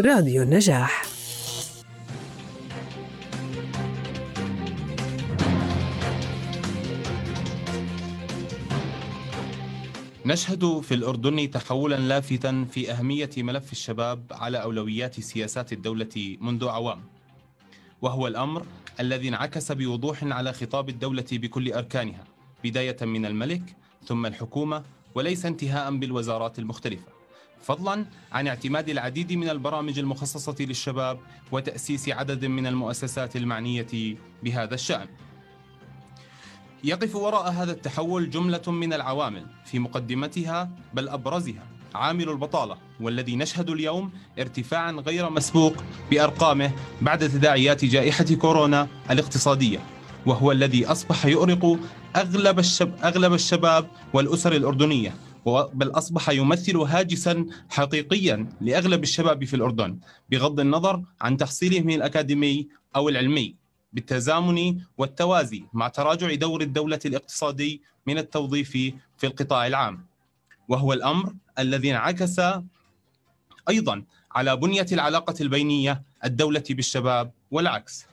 راديو النجاح. نشهد في الأردن تحولا لافتا في أهمية ملف الشباب على أولويات سياسات الدولة منذ أعوام وهو الأمر الذي انعكس بوضوح على خطاب الدولة بكل أركانها بداية من الملك ثم الحكومة وليس انتهاء بالوزارات المختلفة. فضلا عن اعتماد العديد من البرامج المخصصة للشباب وتأسيس عدد من المؤسسات المعنية بهذا الشأن. يقف وراء هذا التحول جملة من العوامل في مقدمتها بل أبرزها عامل البطالة والذي نشهد اليوم ارتفاعا غير مسبوق بأرقامه بعد تداعيات جائحة كورونا الاقتصادية. وهو الذي أصبح يؤرق أغلب, الشب أغلب الشباب والأسر الأردنية. بل أصبح يمثل هاجسا حقيقيا لأغلب الشباب في الأردن بغض النظر عن تحصيلهم الأكاديمي أو العلمي. بالتزامن والتوازي مع تراجع دور الدولة الاقتصادي من التوظيف في القطاع العام. وهو الأمر الذي انعكس أيضا على بنية العلاقة البينية الدولة بالشباب والعكس.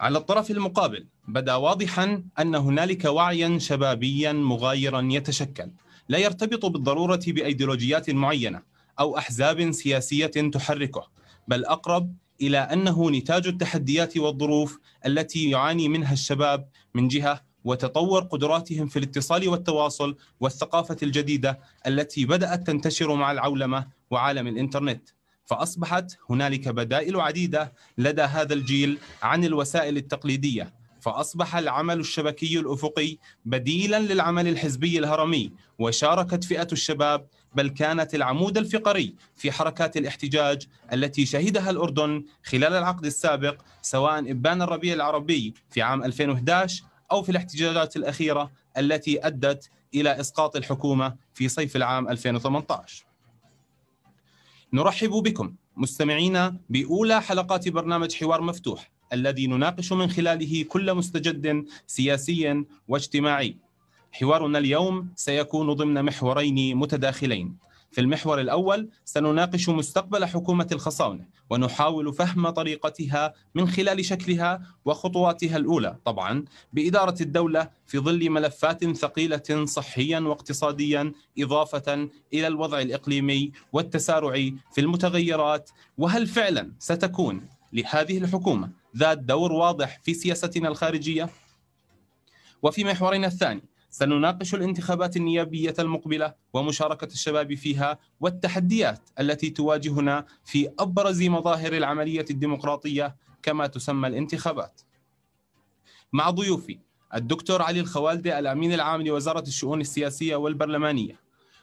على الطرف المقابل. بدا واضحا أن هنالك وعيا شبابيا مغايرا يتشكل. لا يرتبط بالضرورة بأيديولوجيات معينة أو أحزاب سياسية تحركه بل أقرب إلى أنه نتاج التحديات والظروف التي يعاني منها الشباب من جهة وتطور قدراتهم في الاتصال والتواصل والثقافة الجديدة التي بدأت تنتشر مع العولمة وعالم الإنترنت. فأصبحت هنالك بدائل عديدة لدى هذا الجيل عن الوسائل التقليدية. فأصبح العمل الشبكي الأفقي بديلا للعمل الحزبي الهرمي وشاركت فئة الشباب بل كانت العمود الفقري في حركات الاحتجاج التي شهدها الأردن خلال العقد السابق سواء إبان الربيع العربي في عام 2011 أو في الاحتجاجات الأخيرة التي أدت إلى إسقاط الحكومة في صيف العام 2018 نرحب بكم مستمعينا بأولى حلقات برنامج حوار مفتوح الذي نناقش من خلاله كل مستجد سياسي واجتماعي. حوارنا اليوم سيكون ضمن محورين متداخلين. في المحور الأول سنناقش مستقبل حكومة الخصاونة ونحاول فهم طريقتها من خلال شكلها وخطواتها الأولى طبعا بإدارة الدولة في ظل ملفات ثقيلة صحيا واقتصاديا إضافة إلى الوضع الإقليمي والتسارع في المتغيرات. وهل فعلا ستكون لهذه الحكومة ذات دور واضح في سياستنا الخارجية؟ وفي محورنا الثاني سنناقش الانتخابات النيابية المقبلة ومشاركة الشباب فيها والتحديات التي تواجهنا في أبرز مظاهر العملية الديمقراطية كما تسمى الانتخابات. مع ضيوفي الدكتور علي الخوالدي الأمين العام لوزارة الشؤون السياسية والبرلمانية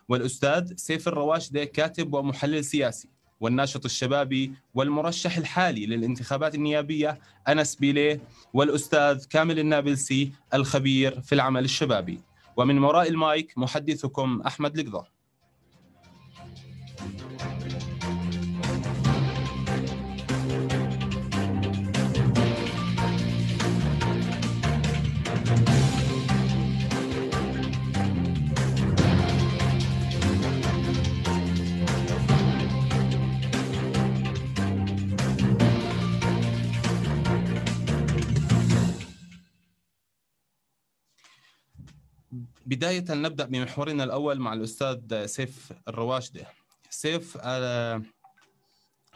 والأستاذ سيف الرواشدة كاتب ومحلل سياسي والناشط الشبابي والمرشح الحالي للانتخابات النيابية أنس بيليه والأستاذ كامل النابلسي الخبير في العمل الشبابي. ومن وراء المايك محدثكم أحمد لقضة بداية نبدأ بمحورنا الأول مع الأستاذ سيف الرواشدة سيف آه،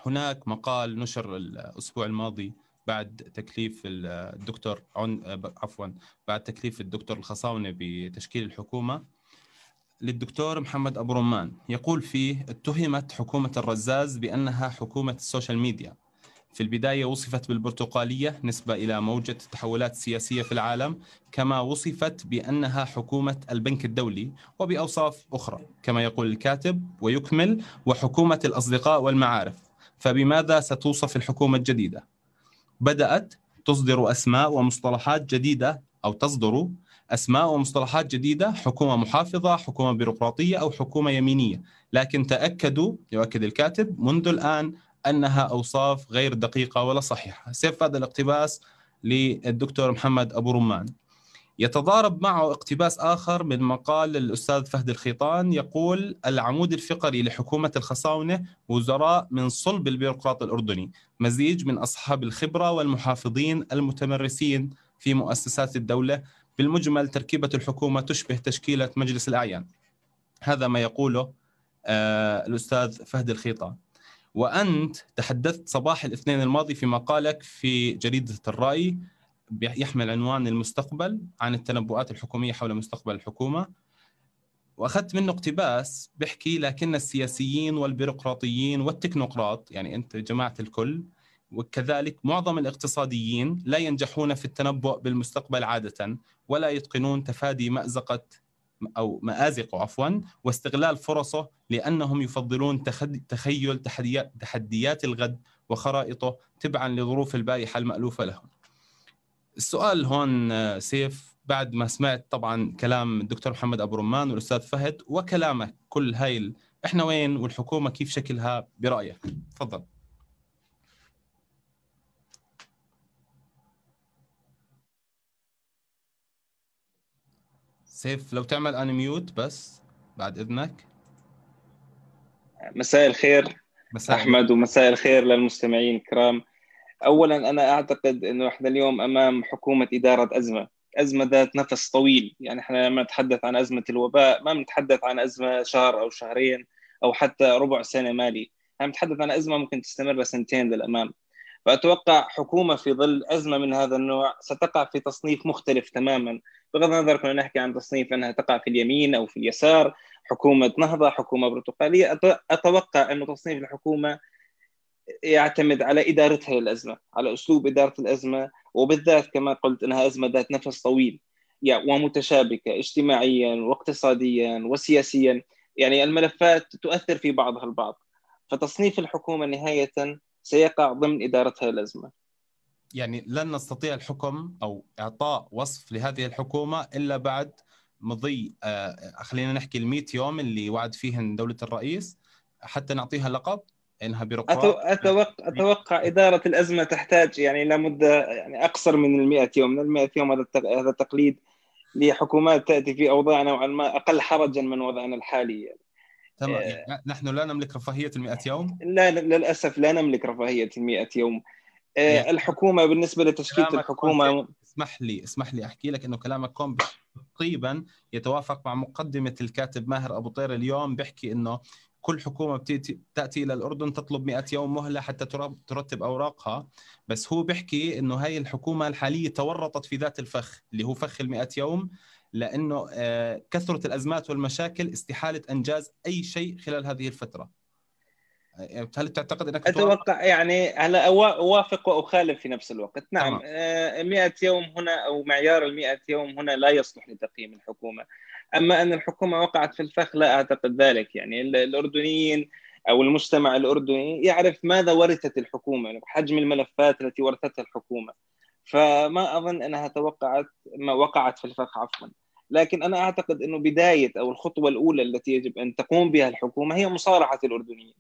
هناك مقال نشر الأسبوع الماضي بعد تكليف الدكتور عن عفوا بعد تكليف الدكتور الخصاونة بتشكيل الحكومة للدكتور محمد أبو رمان. يقول فيه اتهمت حكومة الرزاز بأنها حكومة ال social media. في البداية وصفت بالبرتقالية نسبة إلى موجة التحولات السياسية في العالم كما وصفت بأنها حكومة البنك الدولي وبأوصاف أخرى كما يقول الكاتب ويكمل وحكومة الأصدقاء والمعارف فبماذا ستوصف الحكومة الجديدة؟ بدأت تصدر أسماء ومصطلحات جديدة أو تصدر أسماء ومصطلحات جديدة حكومة محافظة حكومة بيروقراطية أو حكومة يمينية لكن تأكدوا يؤكد الكاتب منذ الآن أنها أوصاف غير دقيقة ولا صحيحة، سيف هذا الاقتباس للدكتور محمد أبو رمان. يتضارب معه اقتباس آخر من مقال الأستاذ فهد الخيطان. يقول العمود الفقري لحكومة الخصاونة وزراء من صلب البيروقراط الأردني مزيج من أصحاب الخبرة والمحافظين المتمرسين في مؤسسات الدولة. بالمجمل تركيبة الحكومة تشبه تشكيلة مجلس الأعيان. هذا ما يقوله آه الأستاذ فهد الخيطان. وأنت تحدثت صباح الاثنين الماضي في مقالك في جريدة الرأي يحمل عنوان المستقبل عن التنبؤات الحكومية حول مستقبل الحكومة. وأخذت منه اقتباس بيحكي لكن السياسيين والبيروقراطيين والتكنوقراط يعني أنت جماعة الكل وكذلك معظم الاقتصاديين لا ينجحون في التنبؤ بالمستقبل عادة ولا يتقنون تفادي مأزقة أو مازقه عفوا واستغلال فرصه لأنهم يفضلون تخيل تحديات الغد وخرائطه تبعا لظروف البائحة المألوفة لهم. السؤال هون آه، سيف بعد ما سمعت طبعا كلام الدكتور محمد أبو رمان والأستاذ فهد وكلامك كل هاي إحنا وين والحكومة كيف شكلها برأيك تفضل سيف لو تعمل ان ميوت بس بعد إذنك. مساء الخير مساء أحمد ومساء الخير للمستمعين الكرام. اولا أنا أعتقد إنه إحنا اليوم أمام حكومة إدارة أزمة. أزمة ذات نفس طويل. يعني إحنا لما نتحدث عن أزمة الوباء ما بنتحدث عن أزمة شهر أو شهرين أو حتى ربع سنة مالي. إحنا بنتحدث عن أزمة ممكن تستمر سنتين للأمام. فأتوقع حكومة في ظل أزمة من هذا النوع ستقع في تصنيف مختلف تماما. بغض النظر كنا نحكي عن تصنيف أنها تقع في اليمين أو في اليسار حكومة نهضة حكومة برتقالية. أتوقع انه تصنيف الحكومة يعتمد على إدارتها للازمه، على أسلوب إدارة الأزمة وبالذات كما قلت أنها أزمة ذات نفس طويل ومتشابكة اجتماعيا واقتصاديا وسياسيا، يعني الملفات تؤثر في بعضها البعض. فتصنيف الحكومة نهاية سيقع ضمن ادارتها للازمه. يعني لن نستطيع الحكم أو إعطاء وصف لهذه الحكومة إلا بعد مضي آه خلينا نحكي ال 100 يوم اللي وعد فيهن دولة الرئيس حتى نعطيها لقب إنها بيروقراط أتوقع أتوقع إدارة الأزمة تحتاج يعني إلى مده يعني أقصر من ال 100 يوم، من ال 100 يوم هذا هذا تقليد لحكومات تأتي في أوضاع نوعا ما أقل حرجا من وضعنا الحالي يعني. تمام آه نحن لا نملك رفاهية ال 100 يوم؟ لا للأسف لا نملك رفاهية ال 100 يوم. آه الحكومة بالنسبة لتشكيلة الحكومة اسمح لي اسمح لي أحكي لك إنه كلامك كون تقريبا يتوافق مع مقدمة الكاتب ماهر أبو طير اليوم بيحكي إنه كل حكومة بتأتي تأتي إلى الأردن تطلب 100 يوم مهلة حتى ترتب أوراقها بس هو بيحكي إنه هاي الحكومة الحالية تورطت في ذات الفخ اللي هو فخ ال 100 يوم لأنه آه، كثرة الأزمات والمشاكل استحالة إنجاز أي شيء خلال هذه الفترة. آه، هل تعتقد أنك أتوقع يعني هلا أوافق وأخالف في نفس الوقت. نعم 100 آه، يوم هنا أو معيار ال 100 يوم هنا لا يصلح لتقييم الحكومة. أما أن الحكومة وقعت في الفخ لا أعتقد ذلك. يعني الأردنيين أو المجتمع الأردني يعرف ماذا ورثت الحكومة يعني حجم الملفات التي ورثتها الحكومة. فما أظن أنها توقعت ما وقعت في الفخ عفوا. لكن أنا أعتقد إنه بداية أو الخطوة الأولى التي يجب أن تقوم بها الحكومة هي مصارحه الأردنيين.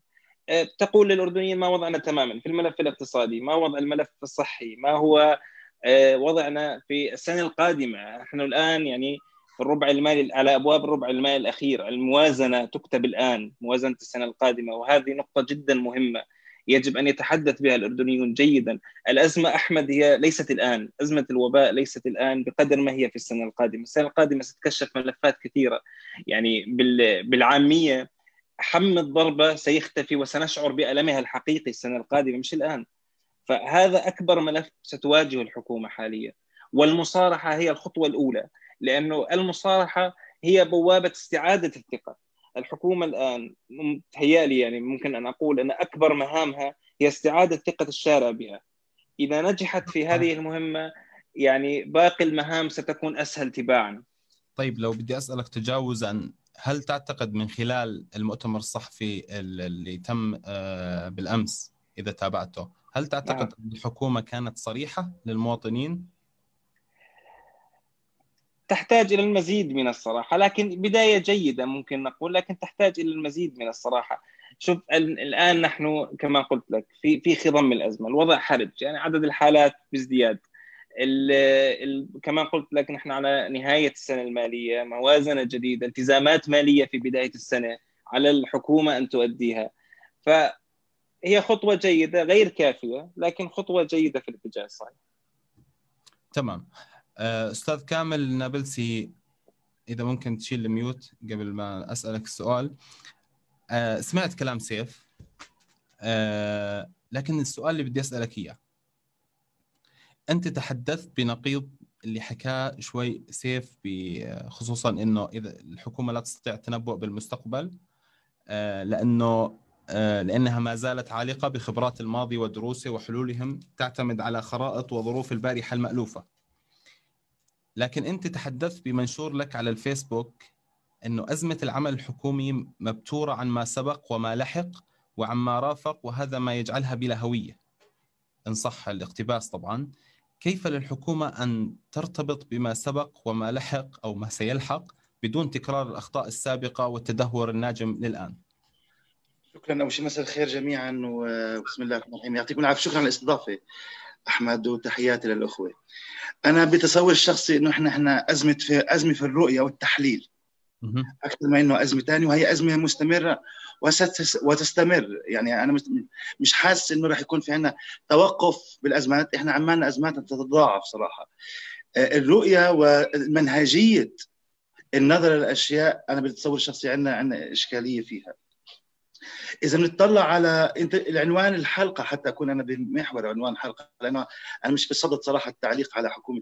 أه، تقول للأردنيين ما وضعنا تماما في الملف الاقتصادي ما وضع الملف الصحي ما هو أه، وضعنا في السنة القادمة. نحن الآن يعني في الربع المالي على أبواب الربع المالي الأخير الموازنة تكتب الآن موازنة السنة القادمة. وهذه نقطة جدا مهمة. يجب أن يتحدث بها الأردنيون جيدا. الأزمة أحمد هي ليست الآن. أزمة الوباء ليست الآن بقدر ما هي في السنة القادمة. السنة القادمة ستكشف ملفات كثيرة. يعني بالعامية حم الضربه سيختفي وسنشعر بألمها الحقيقي السنة القادمة مش الآن. فهذا أكبر ملف ستواجهه الحكومة حاليا. والمصارحة هي الخطوة الأولى لأنه المصارحة هي بوابة استعادة الثقة. الحكومة الآن تهيالي يعني ممكن أن أقول أن أكبر مهامها هي استعادة ثقة الشارع بها. إذا نجحت في هذه المهمة يعني باقي المهام ستكون أسهل تباعا. طيب لو بدي أسألك تجاوزا هل تعتقد من خلال المؤتمر الصحفي اللي تم آه، بالأمس إذا تابعته هل تعتقد نعم. أن الحكومة كانت صريحة للمواطنين؟ تحتاج إلى المزيد من الصراحة لكن بداية جيدة ممكن نقول لكن تحتاج إلى المزيد من الصراحة. شوف الآن نحن كما قلت لك في في خضم الأزمة الوضع حرج يعني عدد الحالات بازدياد. ال ال كمان قلت لك نحن على نهاية السنة المالية موازنة جديدة التزامات مالية في بداية السنة على الحكومة أن تؤديها. فهي خطوة جيدة غير كافية لكن خطوة جيدة في الاتجاه الصحيح. تمام. أستاذ كامل نابلسي إذا ممكن تشيل الميوت قبل ما أسألك السؤال. آه، سمعت كلام سيف آه، لكن السؤال اللي بدي أسألك إياه. أنت تحدثت بنقيض اللي حكاه شوي سيف خصوصا إنه إذا الحكومة لا تستطيع التنبؤ بالمستقبل لأنه لأنها ما زالت عالقة بخبرات الماضي ودروسه وحلولهم تعتمد على خرائط وظروف البارحة المألوفة. لكن انت تحدثت بمنشور لك على الفيسبوك انه أزمة العمل الحكومي مبتورة عن ما سبق وما لحق وعما رافق وهذا ما يجعلها بلا هوية. إن صح الاقتباس طبعا. كيف للحكومة أن ترتبط بما سبق وما لحق أو ما سيلحق بدون تكرار الأخطاء السابقة والتدهور الناجم للآن؟ شكرا أول شيء مساء الخير جميعا وبسم الله الرحمن الرحيم. يعطيكم العافية. شكرا على الاستضافة. أحمد وتحياتي للأخوة. أنا بتصور الشخصي إنه إحنا إحنا أزمة في أزمة في الرؤية والتحليل. أكثر ما إنه أزمة ثانية وهي أزمة مستمرة وتستمر. يعني أنا مش حاسس إنه راح يكون في عندنا توقف بالأزمات. إحنا عمالنا أزمات تتضاعف صراحة. آه، الرؤية ومنهجيه النظر للأشياء أنا بتصور الشخصي عندنا عندنا إشكالية فيها. إذا بنطلع على انت العنوان الحلقة حتى أكون أنا بمحور عنوان الحلقة لأنه أنا مش بصدد صراحة التعليق على حكومة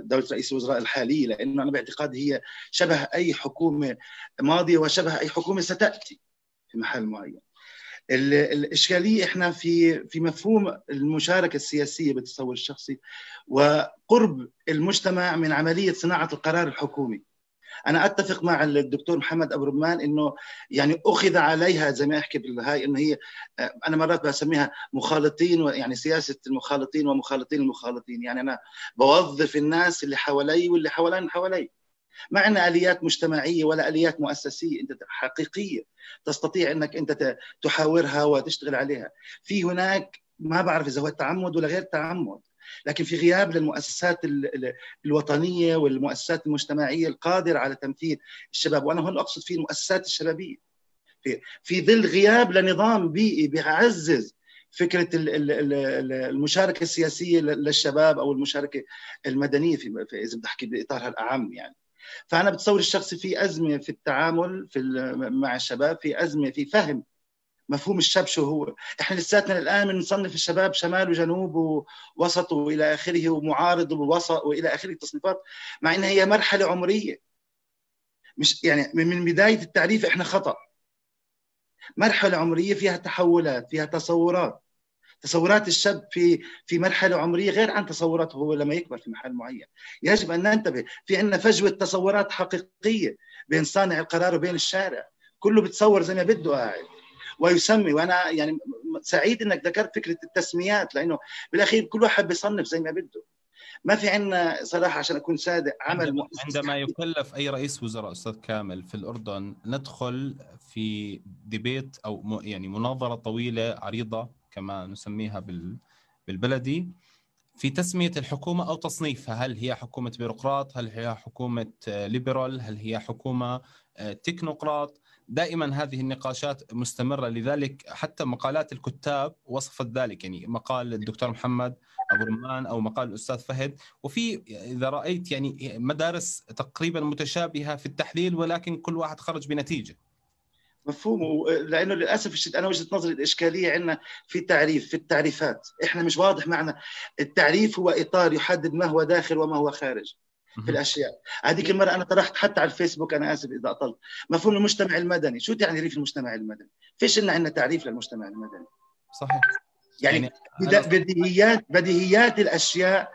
دولة رئيس الوزراء الحالية لأنه أنا باعتقادي هي شبه أي حكومة ماضية وشبه أي حكومة ستأتي في محل معين. الإشكالية إحنا في في مفهوم المشاركة السياسية بالتصور الشخصي وقرب المجتمع من عملية صناعة القرار الحكومي. أنا أتفق مع الدكتور محمد أبو رمان إنه يعني أخذ عليها زي ما احكي بالهاي إنه هي أنا مرات بسميها مخالطين يعني سياسة المخالطين ومخالطين المخالطين. يعني أنا بوظف الناس اللي حوالي واللي حوالين حوالي. ما عندنا آليات مجتمعية ولا آليات مؤسسية أنت حقيقية تستطيع إنك أنت تحاورها وتشتغل عليها. في هناك ما بعرف إذا هو تعمد ولا غير تعمد. لكن في غياب للمؤسسات الوطنية والمؤسسات المجتمعية القادرة على تمثيل الشباب. وأنا هون أقصد في المؤسسات الشبابية. في في ظل غياب لنظام بيئي بيعزز فكرة المشاركة السياسية للشباب أو المشاركة المدنية في إذا بدي أحكي باطارها الاعم يعني. فأنا بتصور الشخصي في أزمة في التعامل في مع الشباب في أزمة في فهم مفهوم الشاب شو هو؟ إحنا لساتنا الآن بنصنف الشباب شمال وجنوب ووسط وإلى آخره ومعارض ووسط وإلى آخره التصنيفات مع إنها هي مرحلة عمرية. مش يعني من بداية التعريف إحنا خطأ. مرحلة عمرية فيها تحولات فيها تصورات. تصورات الشاب في في مرحلة عمرية غير عن تصوراته هو لما يكبر في محل معين. يجب أن ننتبه في عندنا فجوة تصورات حقيقية بين صانع القرار وبين الشارع. كله بتصور زي ما بده قاعد. ويسمي وأنا يعني سعيد إنك ذكرت فكرة التسميات لأنه بالأخير كل واحد بيصنف زي ما بده. ما في عندنا صراحة عشان أكون صادق عمل عندما, عندما يكلف أي رئيس وزراء أستاذ كامل في الأردن ندخل في debate أو يعني مناظرة طويلة عريضة كما نسميها بال بالبلدي في تسمية الحكومة أو تصنيفها. هل هي حكومة bureaucrat؟ هل هي حكومة liberal هل هي حكومة آه، تكنوقراط؟ دائما هذه النقاشات مستمرة. لذلك حتى مقالات الكتاب وصفت ذلك يعني مقال الدكتور محمد أبو رمان أو مقال الأستاذ فهد. وفي إذا رأيت يعني مدارس تقريبا متشابهة في التحليل ولكن كل واحد خرج بنتيجة. مفهوم. لأنه للأسف الشديد أنا وجهة نظري الإشكالية عندنا في التعريف في التعريفات. إحنا مش واضح معنا التعريف هو إطار يحدد ما هو داخل وما هو خارج. في الأشياء. هذيك المرة أنا طرحت حتى على الفيسبوك أنا آسف إذا أطلت. مفهوم المجتمع المدني. شو تعريف المجتمع المدني؟ فيش لنا عندنا تعريف للمجتمع المدني. صحيح. يعني, يعني بديهيات بديهيات الأشياء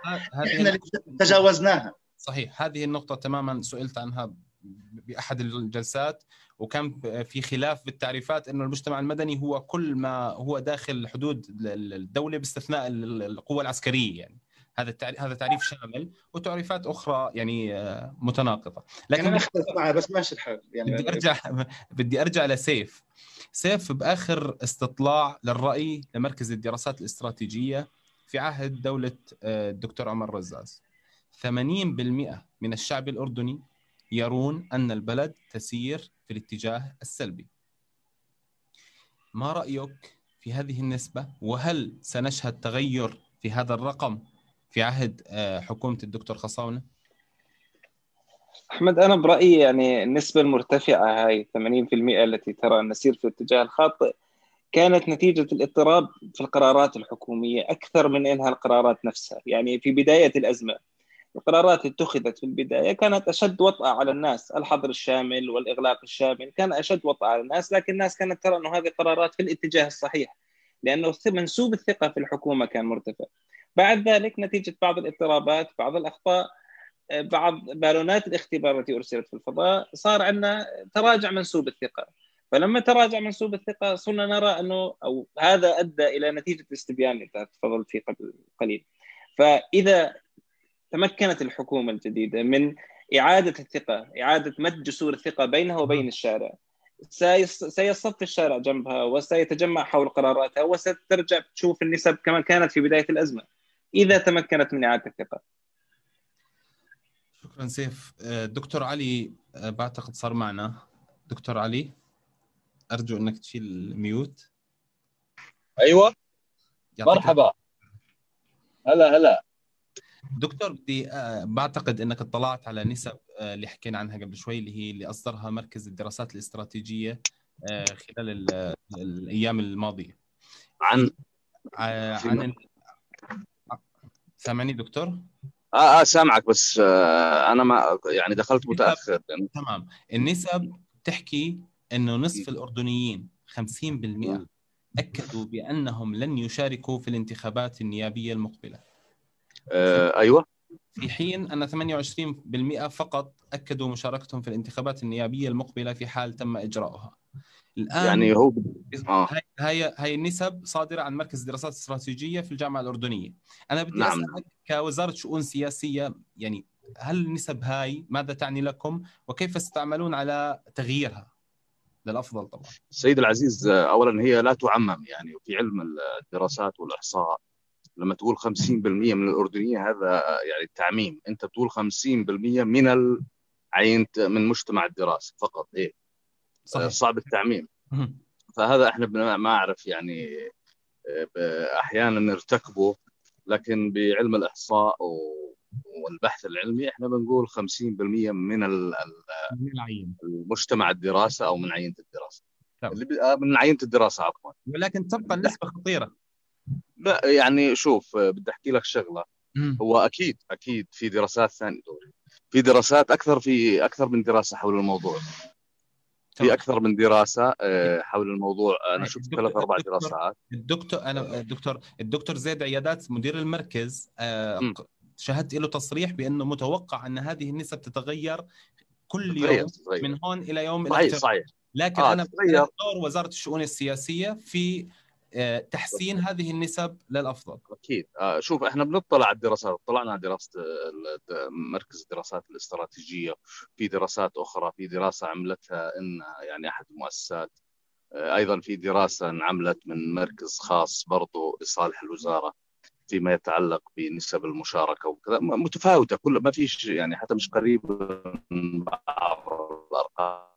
إحنا تجاوزناها. صحيح. هذه النقطة تماما سئلت عنها بأحد الجلسات وكان في خلاف بالتعريفات إنه المجتمع المدني هو كل ما هو داخل حدود الدولة باستثناء القوى العسكرية يعني. هذا التعريف هذا تعريف شامل وتعريفات أخرى يعني آه، متناقضة. لكن أنا اختلف معه بس ماشي الحال يعني بدي ارجع بدي أرجع لسيف سيف. بآخر استطلاع للرأي لمركز الدراسات الاستراتيجية في عهد دولة آه، الدكتور عمر رزاز. 80% من الشعب الأردني يرون أن البلد تسير في الاتجاه السلبي. ما رأيك في هذه النسبة؟ وهل سنشهد تغير في هذا الرقم؟ في عهد آه، حكومة الدكتور خصاونة؟ أحمد أنا برأيي يعني النسبة المرتفعة هاي 80% التي ترى أن نسير في الاتجاه الخاطئ كانت نتيجة الاضطراب في القرارات الحكومية أكثر من إنها القرارات نفسها يعني في بداية الأزمة القرارات اتخذت في البداية كانت أشد وطأة على الناس الحظر الشامل والإغلاق الشامل كان أشد وطأة على الناس لكن الناس كانت ترى أنه هذه قرارات في الاتجاه الصحيح لأنه منسوب الثقة في الحكومة كان مرتفع بعد ذلك نتيجة بعض الاضطرابات بعض الأخطاء بعض بالونات الاختبار التي أرسلت في الفضاء صار عندنا تراجع منسوب الثقة. فلما تراجع منسوب الثقة صرنا نرى أنه أو هذا أدى إلى نتيجة الاستبيان اللي تفضلت فيه قبل قليل. فإذا تمكنت الحكومة الجديدة من إعادة الثقة إعادة مد جسور الثقة بينها وبين الشارع سيصف الشارع جنبها وسيتجمع حول قراراتها وسترجع تشوف النسب كما كانت في بداية الأزمة. إذا تمكنت من إعادة الثقة. شكرا سيف. دكتور علي بعتقد صار معنا. دكتور علي أرجو أنك تشيل الميوت. أيوة. مرحبا. هلا هلا. دكتور بدي آه، بعتقد إنك اطلعت على نسب آه، اللي حكينا عنها قبل شوي اللي هي اللي أصدرها مركز الدراسات الاستراتيجية آه، خلال الأيام الماضية. عن عن سامعني دكتور؟ آه آه سامعك بس آه أنا ما يعني دخلت متأخر. تمام. النسب تحكي إنه نصف الأردنيين 50% أكدوا بأنهم لن يشاركوا في الانتخابات النيابية المقبلة. آه أيوه. في حين أن 28% فقط أكدوا مشاركتهم في الانتخابات النيابية المقبلة في حال تم إجراؤها. الآن يعني هو آه. هاي هاي النسب صادرة عن مركز الدراسات الاستراتيجيه في الجامعة الأردنية. أنا بدي نعم. أسألك كوزارة شؤون سياسية يعني هل النسب هاي ماذا تعني لكم وكيف ستعملون على تغييرها؟ للأفضل طبعا. سيد العزيز اولا هي لا تعمم يعني في علم الدراسات والإحصاء لما تقول 50% من الأردنيين هذا يعني تعميم أنت تقول 50% من العين من مجتمع الدراسة فقط إيه صحيح. صعب التعميم. فهذا إحنا ما أعرف يعني أحيانا نرتكبه لكن بعلم الإحصاء والبحث العلمي إحنا بنقول 50% من المجتمع الدراسة أو من عينة الدراسة. اللي آه، من عينة الدراسة عفوا. ولكن تبقى النسبة خطيرة. لا يعني شوف بدي أحكي لك شغلة. هو أكيد أكيد في دراسات ثانية في دراسات أكثر في أكثر من دراسة حول الموضوع. في أكثر من دراسة آه، حول الموضوع. أنا شفت ثلاث أربع دراسات. الدكتور أنا الدكتور الدكتور زيد عيادات مدير المركز آه، شاهدت له تصريح بأنه متوقع أن هذه النسب تتغير كل يوم صغير. من هون إلى يوم صحيح صحيح. لكن آه أنا دور وزارة الشؤون السياسية في تحسين هذه النسب للأفضل. أكيد. آه، شوف إحنا بنطلع على الدراسات طلعنا على دراسة مركز الدراسات الاستراتيجية في دراسات أخرى في دراسة عملتها إن يعني أحد المؤسسات. آه، أيضا في دراسة انعملت من مركز خاص برضه لصالح الوزارة فيما يتعلق بنسب المشاركة وكذا. متفاوتة كل ما فيش يعني حتى مش قريب من بعض الأرقام.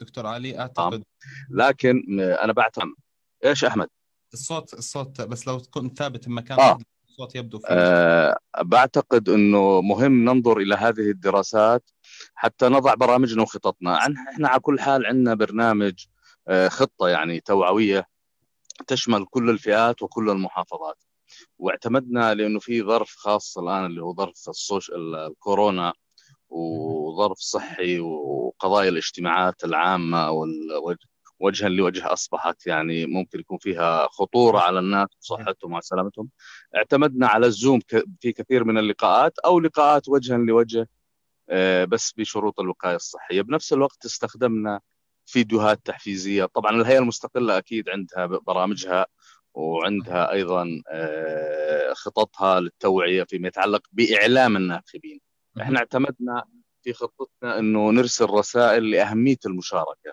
دكتور علي أعتقد لكن أنا بعتقد إيش أحمد؟ الصوت الصوت بس لو كنت ثابت بمكان آه. الصوت يبدو فيه. آه بعتقد إنه مهم ننظر إلى هذه الدراسات حتى نضع برامجنا وخططنا إحنا على كل حال عندنا برنامج آه خطة يعني توعوية تشمل كل الفئات وكل المحافظات واعتمدنا لأنه في ظرف خاص الآن اللي هو ظرف السوشيال الكورونا وظرف صحي وقضايا الاجتماعات العامة وجها لوجه أصبحت يعني ممكن يكون فيها خطورة على الناس وصحتهم وسلامتهم اعتمدنا على الزوم في كثير من اللقاءات أو لقاءات وجها لوجه آه، بس بشروط الوقاية الصحية. بنفس الوقت استخدمنا فيديوهات تحفيزية. طبعا الهيئة المستقلة أكيد عندها برامجها وعندها أيضا آه، خططها للتوعية فيما يتعلق بإعلام الناخبين. إحنا اعتمدنا في خطتنا إنه نرسل رسائل لأهمية المشاركة.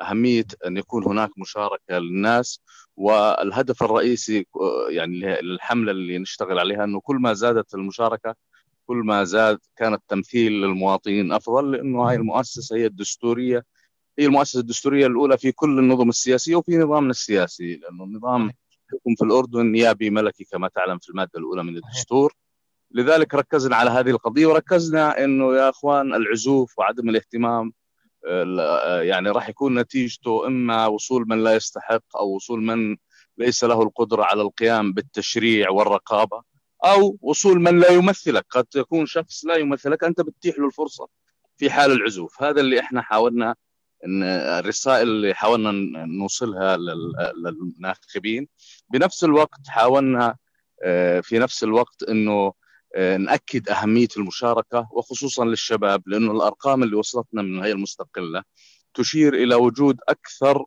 أهمية أن يكون هناك مشاركة للناس والهدف الرئيسي يعني الحمله اللي نشتغل عليها إنه كل ما زادت المشاركة كل ما زاد كان التمثيل للمواطنين أفضل لأنه هاي المؤسسة هي الدستورية هي المؤسسة الدستورية الأولى في كل النظم السياسية وفي نظامنا السياسي لأنه النظام الحكم في الأردن نيابي ملكي كما تعلم في المادة الأولى من الدستور. لذلك ركزنا على هذه القضية وركزنا إنه يا أخوان العزوف وعدم الاهتمام يعني راح يكون نتيجته إما وصول من لا يستحق أو وصول من ليس له القدرة على القيام بالتشريع والرقابة أو وصول من لا يمثلك. قد يكون شخص لا يمثلك أنت بتتيح له الفرصة في حال العزوف. هذا اللي إحنا حاولنا ان الرسائل اللي حاولنا نوصلها للناخبين. بنفس الوقت حاولنا آه، في نفس الوقت إنه نأكد أهمية المشاركة وخصوصا للشباب لأنه الأرقام اللي وصلتنا من الهيئه المستقلة تشير إلى وجود أكثر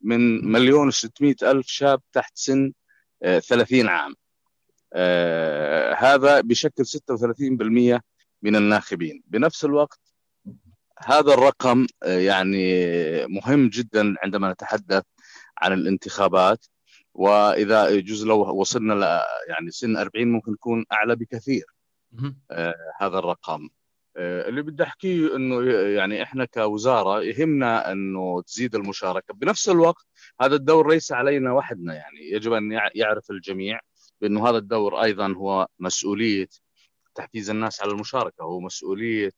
من مليون و ألف شاب تحت سن 30 آه، عام. هذا بشكل 36% من الناخبين. بنفس الوقت هذا الرقم آه، يعني مهم جدا عندما نتحدث عن الانتخابات وإذا يجوز لو وصلنا ل يعني سن 40 ممكن يكون أعلى بكثير. آه هذا الرقم. آه اللي بدي أحكيه إنه يعني إحنا كوزارة يهمنا إنه تزيد المشاركة. بنفس الوقت هذا الدور ليس علينا وحدنا يعني يجب أن يعرف الجميع بأنه هذا الدور أيضا هو مسؤولية تحفيز الناس على المشاركة هو مسؤولية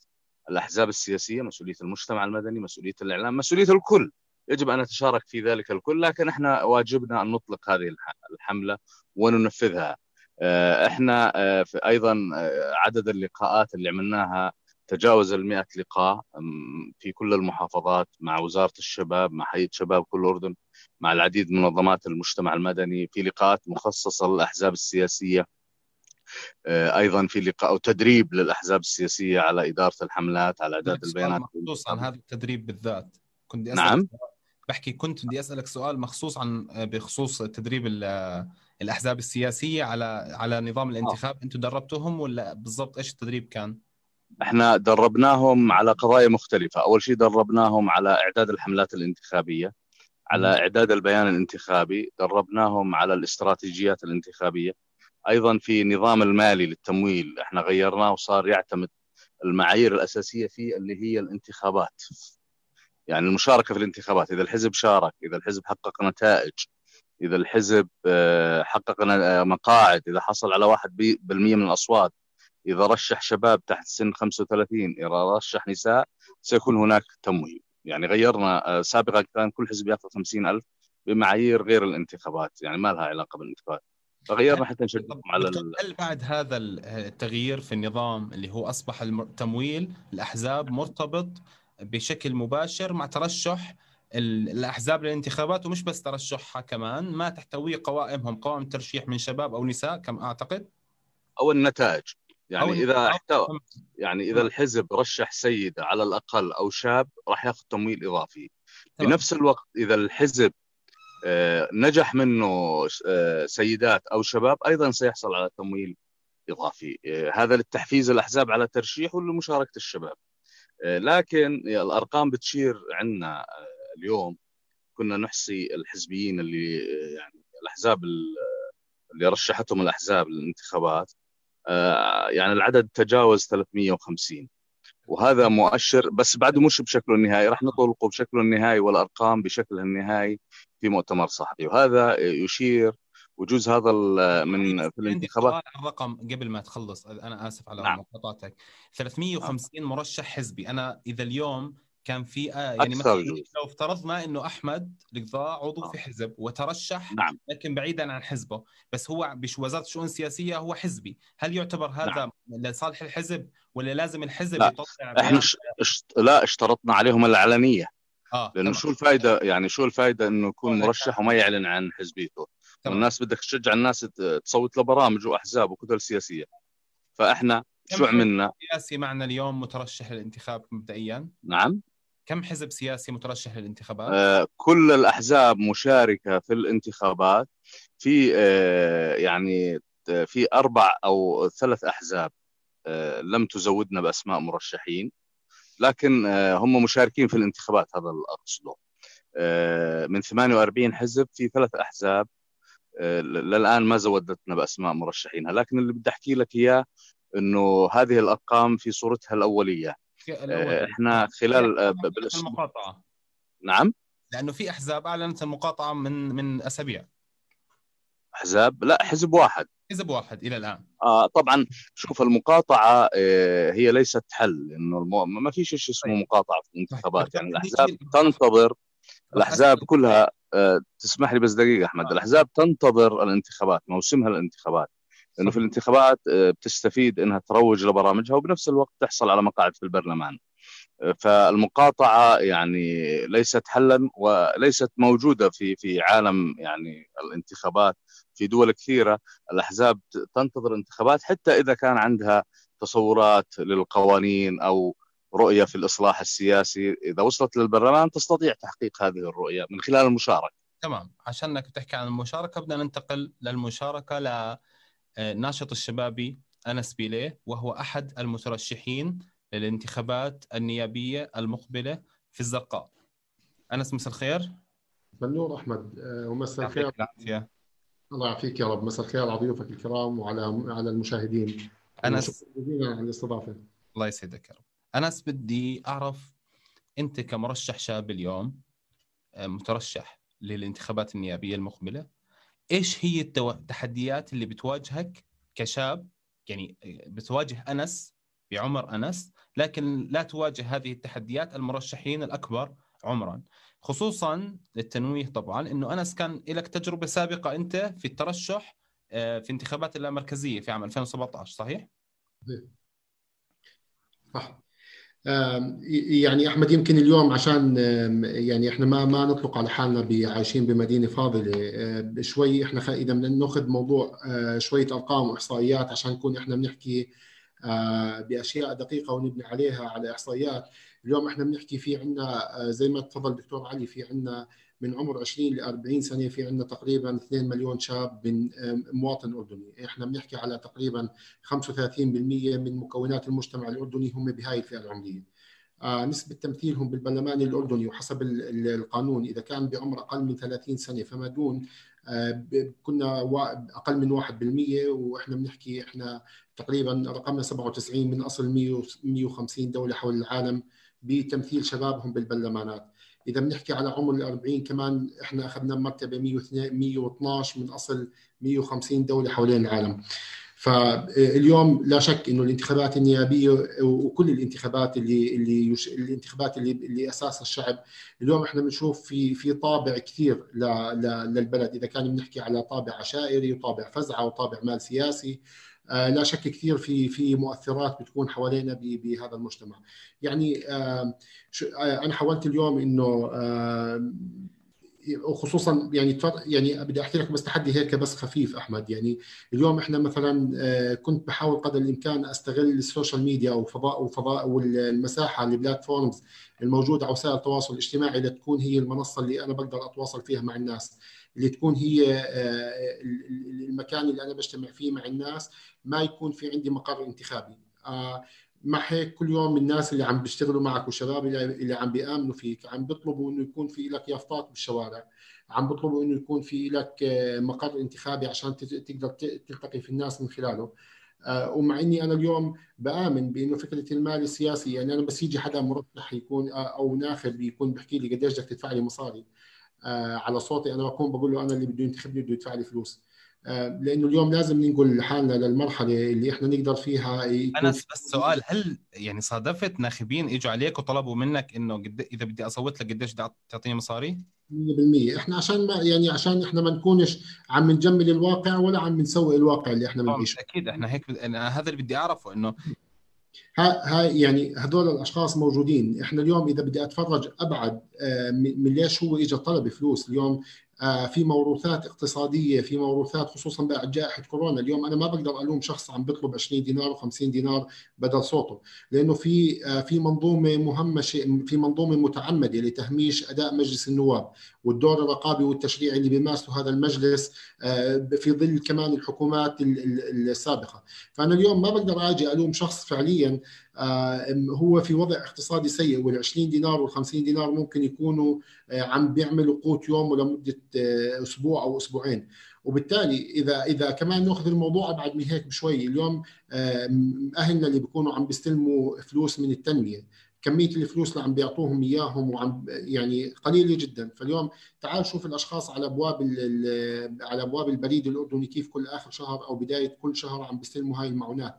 الأحزاب السياسية مسؤولية المجتمع المدني مسؤولية الإعلام مسؤولية الكل. يجب أن نتشارك في ذلك الكل لكن إحنا واجبنا أن نطلق هذه الحملة وننفذها. إحنا آه، في أيضا آه، عدد اللقاءات اللي عملناها تجاوز ال لقاء في كل المحافظات مع وزارة الشباب مع هيئة شباب كل الأردن مع العديد من منظمات المجتمع المدني في لقاءات مخصصة للأحزاب السياسية آه، أيضا في لقاء وتدريب للأحزاب السياسية على إدارة الحملات على إعداد البيانات. مخصوص عن هذا التدريب بالذات. كنت بدي نعم. بحكي كنت بدي أسألك سؤال مخصوص عن بخصوص تدريب الأحزاب السياسية على على نظام الانتخاب أنتم دربتوهم ولا بالضبط إيش التدريب كان؟ إحنا دربناهم على قضايا مختلفة، أول شيء دربناهم على إعداد الحملات الانتخابية على إعداد البيان الانتخابي، دربناهم على الاستراتيجيات الانتخابية، أيضا في نظام المالي للتمويل إحنا غيرناه وصار يعتمد المعايير الأساسية فيه اللي هي الانتخابات. يعني المشاركة في الانتخابات إذا الحزب شارك إذا الحزب حقق نتائج إذا الحزب آه، حقق آه، مقاعد إذا حصل على 1% من الأصوات إذا رشح شباب تحت سن 35 إذا رشح نساء سيكون هناك تمويل. يعني غيرنا آه، سابقا كان كل حزب يأخذ 50000 بمعايير غير الانتخابات يعني ما لها علاقة بالانتخابات فغيرنا حتى نشجعهم على هل بعد هذا التغيير في النظام اللي هو أصبح التمويل الأحزاب مرتبط بشكل مباشر مع ترشح الأحزاب للانتخابات ومش بس ترشحها كمان ما تحتوي قوائمهم قوائم ترشيح من شباب أو نساء كم أعتقد؟ أو النتائج. يعني أو إذا احتوى يعني إذا الحزب رشح سيدة على الأقل أو شاب راح ياخذ تمويل إضافي. بنفس الوقت إذا الحزب آه، نجح منه آه، سيدات أو شباب أيضا سيحصل على تمويل إضافي. آه، هذا للتحفيز الأحزاب على ترشيح ولمشاركة الشباب. لكن الأرقام بتشير عندنا اليوم كنا نحصي الحزبيين اللي يعني الأحزاب اللي رشحتهم الأحزاب للانتخابات. يعني العدد تجاوز 350 وهذا مؤشر بس بعده مش بشكله النهائي راح نطلقه بشكله النهائي والأرقام بشكلها النهائي في مؤتمر صحفي. وهذا يشير وجوز هذا من في الانتخابات. الرقم قبل ما تخلص أنا آسف على نعم. مقاطعتك. 350 نعم. مرشح حزبي. أنا إذا اليوم كان في آه يعني مثلا لو افترضنا إنه أحمد القضاء عضو. في حزب وترشح نعم. لكن بعيدا عن حزبه بس هو بوزاره الشؤون السياسية هو حزبي هل يعتبر هذا نعم. لصالح الحزب ولا لازم الحزب لا. يطلع إحنا ش... لا اشترطنا عليهم العلنيه آه. لأنه شو الفائده يعني شو الفائده إنه يكون مرشح وما يعلن عن حزبيته تمام. والناس بدك تشجع الناس تصوت لبرامج وأحزاب وكتل سياسية فإحنا شو عملنا سياسي معنا اليوم مترشح للانتخاب مبدئيا نعم كم حزب سياسي مترشح للانتخابات؟ آه كل الأحزاب مشاركة في الانتخابات. في آه يعني آه، في أربع أو ثلاث أحزاب آه لم تزودنا بأسماء مرشحين لكن هم مشاركين في الانتخابات هذا اللي أقصده. من 48 حزب في ثلاث أحزاب للآن ما زودتنا بأسماء مرشحينها. لكن اللي بدي أحكي لك إياه إنه هذه الأرقام في صورتها الاوليه إحنا خلال المقاطعة. نعم. لأنه في أحزاب أعلنت المقاطعة من من أسابيع. أحزاب؟ لا حزب واحد. حزب واحد إلى الآن. آه طبعا شوف المقاطعة آه هي ليست حل إنه المو... ما في شيء اسمه طيب. مقاطعة في الانتخابات يعني الأحزاب تنتظر الأحزاب كلها آه تسمح لي بس دقيقة أحمد. آه. الأحزاب تنتظر الانتخابات موسمها الانتخابات. لأنه في الانتخابات آه، بتستفيد إنها تروج لبرامجها وبنفس الوقت تحصل على مقاعد في البرلمان. فالمقاطعة يعني ليست حلا وليست موجودة في في عالم يعني الانتخابات. في دول كثيرة الأحزاب تنتظر انتخابات حتى إذا كان عندها تصورات للقوانين أو رؤية في الإصلاح السياسي. إذا وصلت للبرلمان تستطيع تحقيق هذه الرؤية من خلال المشاركة. تمام. عشانك تحكي عن المشاركة بدنا ننتقل للمشاركة لناشط الشبابي أنس بيليه وهو أحد المترشحين للانتخابات النيابية المقبلة في الزرقاء. أنس مساء الخير. بالنور أحمد. آه، ومساء الخير. الله يعافيك يا رب. مساء الخير على ضيوفك الكرام وعلى على المشاهدين. جزيلا على الاستضافة. الله يسعدك يا رب. أنس بدي أعرف أنت كمرشح شاب اليوم آه، مترشح للانتخابات النيابية المقبلة إيش هي التحديات اللي بتواجهك كشاب؟ يعني آه، بتواجه أنس بعمر أنس لكن لا تواجه هذه التحديات المرشحين الأكبر عمرا. خصوصا للتنويه طبعا إنه أنس كان لك تجربة سابقة أنت في الترشح آه، في انتخابات اللامركزيه في عام 2017 صحيح؟ صح. يعني أحمد يمكن اليوم عشان يعني إحنا ما ما نطلق على حالنا عايشين بمدينة فاضلة شوي إحنا إذا بدنا ناخذ موضوع آه، شوية أرقام وإحصائيات عشان نكون إحنا بنحكي آه، بأشياء دقيقة ونبني عليها على إحصائيات. اليوم إحنا بنحكي في عندنا آه، زي ما تفضل دكتور علي في عندنا من عمر 20 ل 40 سنة في عندنا تقريبا 2 مليون شاب من مواطن أردني، إحنا بنحكي على تقريبا 35% من مكونات المجتمع الأردني هم بهاي الفئة العمرية. آه، نسبة تمثيلهم بالبرلمان الأردني وحسب القانون إذا كان بعمر أقل من 30 سنة فما دون كنا أقل من 1% وإحنا بنحكي إحنا تقريبا رقمنا 97 من أصل 150 دولة حول العالم بتمثيل شبابهم بالبرلمانات إذا بنحكي على عمر ال 40 كمان إحنا أخذنا مرتبة 112 من أصل 150 دولة حوالين العالم. فاليوم لا شك إنه الانتخابات النيابية وكل الانتخابات اللي اللي يش... الانتخابات اللي اللي اساسها الشعب. اليوم إحنا بنشوف في في طابع كثير ل... ل... للبلد. إذا كان بنحكي على طابع عشائري وطابع فزعة وطابع مال سياسي آه، لا شك كثير في في مؤثرات بتكون حوالينا بهذا المجتمع. يعني آه، أنا حاولت اليوم إنه وخصوصا يعني يعني بدي أحكي لك بس تحدي هيك بس خفيف أحمد. يعني اليوم إحنا مثلا آه، كنت بحاول قدر الإمكان أستغل ال social media وفضاء وفضاء والمساحه ال platforms الموجودة على وسائل التواصل الاجتماعي لتكون هي المنصة اللي أنا بقدر أتواصل فيها مع الناس. اللي تكون هي آه، المكان اللي أنا بجتمع فيه مع الناس ما يكون في عندي مقر انتخابي. آه، مع هيك كل يوم الناس اللي عم بيشتغلوا معك والشباب اللي عم بيآمنوا فيك عم بيطلبوا إنه يكون في لك يافطات بالشوارع عم بيطلبوا إنه يكون في لك آه، مقر انتخابي عشان تقدر تلتقي في الناس من خلاله. ومع إني أنا اليوم بآمن بإنه فكرة المال السياسي يعني أنا بس يجي حدا مرشح يكون أو ناخب يكون بحكي لي قديش بدك تدفع لي مصاري. آه، على صوتي أنا بكون بقول له أنا اللي بده ينتخبني بده يدفع لي فلوس. آه، لأنه اليوم لازم ننقل حالنا للمرحلة اللي إحنا نقدر فيها أنا بس سؤال هل يعني صادفت ناخبين إجوا عليك وطلبوا منك إنه قد إذا بدي أصوت لك قديش بدي تعطيني مصاري؟ 100% إحنا عشان ما يعني عشان إحنا ما نكونش عم نجمل الواقع ولا عم نسوي الواقع اللي إحنا بنعيشه. أكيد إحنا هيك أنا هذا اللي بدي أعرفه إنه هاي يعني هذول الأشخاص موجودين. إحنا اليوم إذا بدي أتفرج أبعد آه، من ليش هو اجى طلب فلوس؟ اليوم في موروثات اقتصادية في موروثات خصوصا بعد جائحة كورونا. اليوم أنا ما بقدر ألوم شخص عم بيطلب 20 دينار و50 دينار بدل صوته لأنه في آه، في منظومة مهمشة في منظومة متعمدة لتهميش أداء مجلس النواب والدور الرقابي والتشريعي اللي بيمارسه هذا المجلس آه، في ظل كمان الحكومات السابقة. فأنا اليوم ما بقدر أجي ألوم شخص فعليا هو في وضع اقتصادي سيء وال 20 دينار وال 50 دينار ممكن يكونوا عم بيعملوا قوت يوم لمده أسبوع أو أسبوعين. وبالتالي إذا إذا كمان ناخذ الموضوع ابعد من هيك بشوي اليوم أهلنا اللي بيكونوا عم بيستلموا فلوس من التنمية كمية الفلوس اللي عم بيعطوهم إياهم وعم يعني قليلة جدا. فاليوم تعال شوف الأشخاص على أبواب على أبواب البريد الأردني كيف كل آخر شهر أو بداية كل شهر عم بيستلموا هاي المعونات.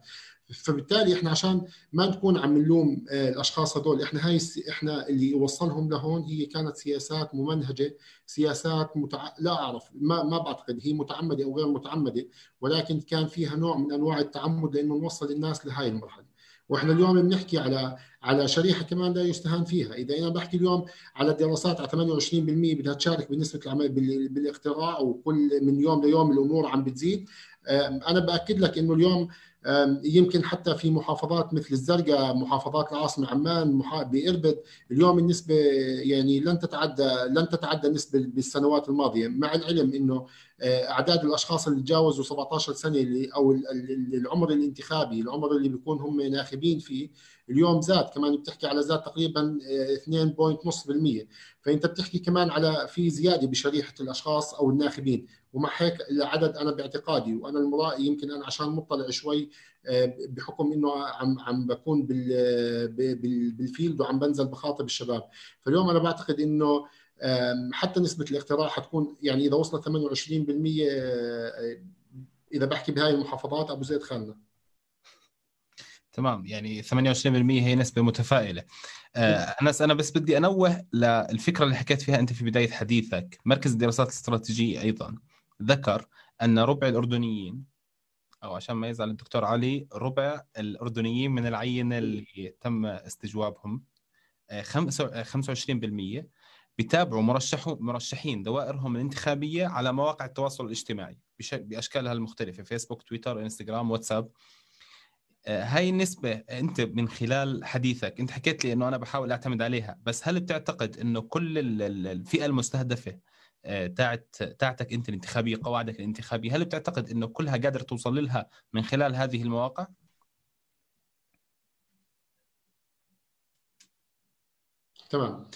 فبالتالي إحنا عشان ما نكون عم نلوم آه، الأشخاص هذول إحنا هاي إحنا اللي وصلهم لهون هي كانت سياسات ممنهجة سياسات متع... لا أعرف ما ما بعتقد هي متعمدة أو غير متعمدة ولكن كان فيها نوع من أنواع التعمد لأنه نوصل الناس لهي المرحلة. وإحنا اليوم بنحكي على على شريحة كمان لا يستهان فيها، إذا أنا بحكي اليوم على دراسات على 28% بدها تشارك بنسبة العمل بالاختراع وكل من يوم ليوم الأمور عم بتزيد، أنا بأكد لك إنه اليوم يمكن حتى في محافظات مثل الزرقاء محافظات العاصمة عمان بإربد اليوم النسبة يعني لن تتعدى لن تتعدى النسبة بالسنوات الماضية. مع العلم إنه آه، أعداد الأشخاص اللي تجاوزوا 17 سنة اللي أو العمر الانتخابي العمر اللي بيكون هم ناخبين فيه اليوم زاد. كمان بتحكي على زاد تقريبا 2.5% آه، فأنت بتحكي كمان على في زيادة بشريحة الأشخاص أو الناخبين. ومع هيك العدد أنا باعتقادي وأنا المرائي يمكن أنا عشان مطلع شوي آه، بحكم إنه عم عم بكون بالفيلد وعم بنزل بخاطب الشباب. فاليوم أنا بعتقد إنه حتى نسبة الاختراع حتكون يعني إذا وصلت 28% آه، إذا بحكي بهاي المحافظات أبو زيد خالنا. تمام يعني 28% هي نسبة متفائلة. آه انس أنا بس بدي أنوه للفكرة اللي حكيت فيها أنت في بداية حديثك مركز الدراسات الاستراتيجية أيضا. ذكر أن ربع الأردنيين أو عشان ما يزعل الدكتور علي ربع الأردنيين من العينة اللي تم استجوابهم 25% آه، بيتابعوا مرشحوا مرشحين دوائرهم الانتخابية على مواقع التواصل الاجتماعي بأشكالها المختلفة فيسبوك تويتر إنستغرام واتساب. آه، هاي النسبة أنت من خلال حديثك أنت حكيت لي أنه أنا بحاول أعتمد عليها بس هل بتعتقد أنه كل الفئة المستهدفة آه، تاعت تاعتك أنت الانتخابية قواعدك الانتخابية. هل بتعتقد أنه كلها قادر توصل لها من خلال هذه المواقع؟ تمام.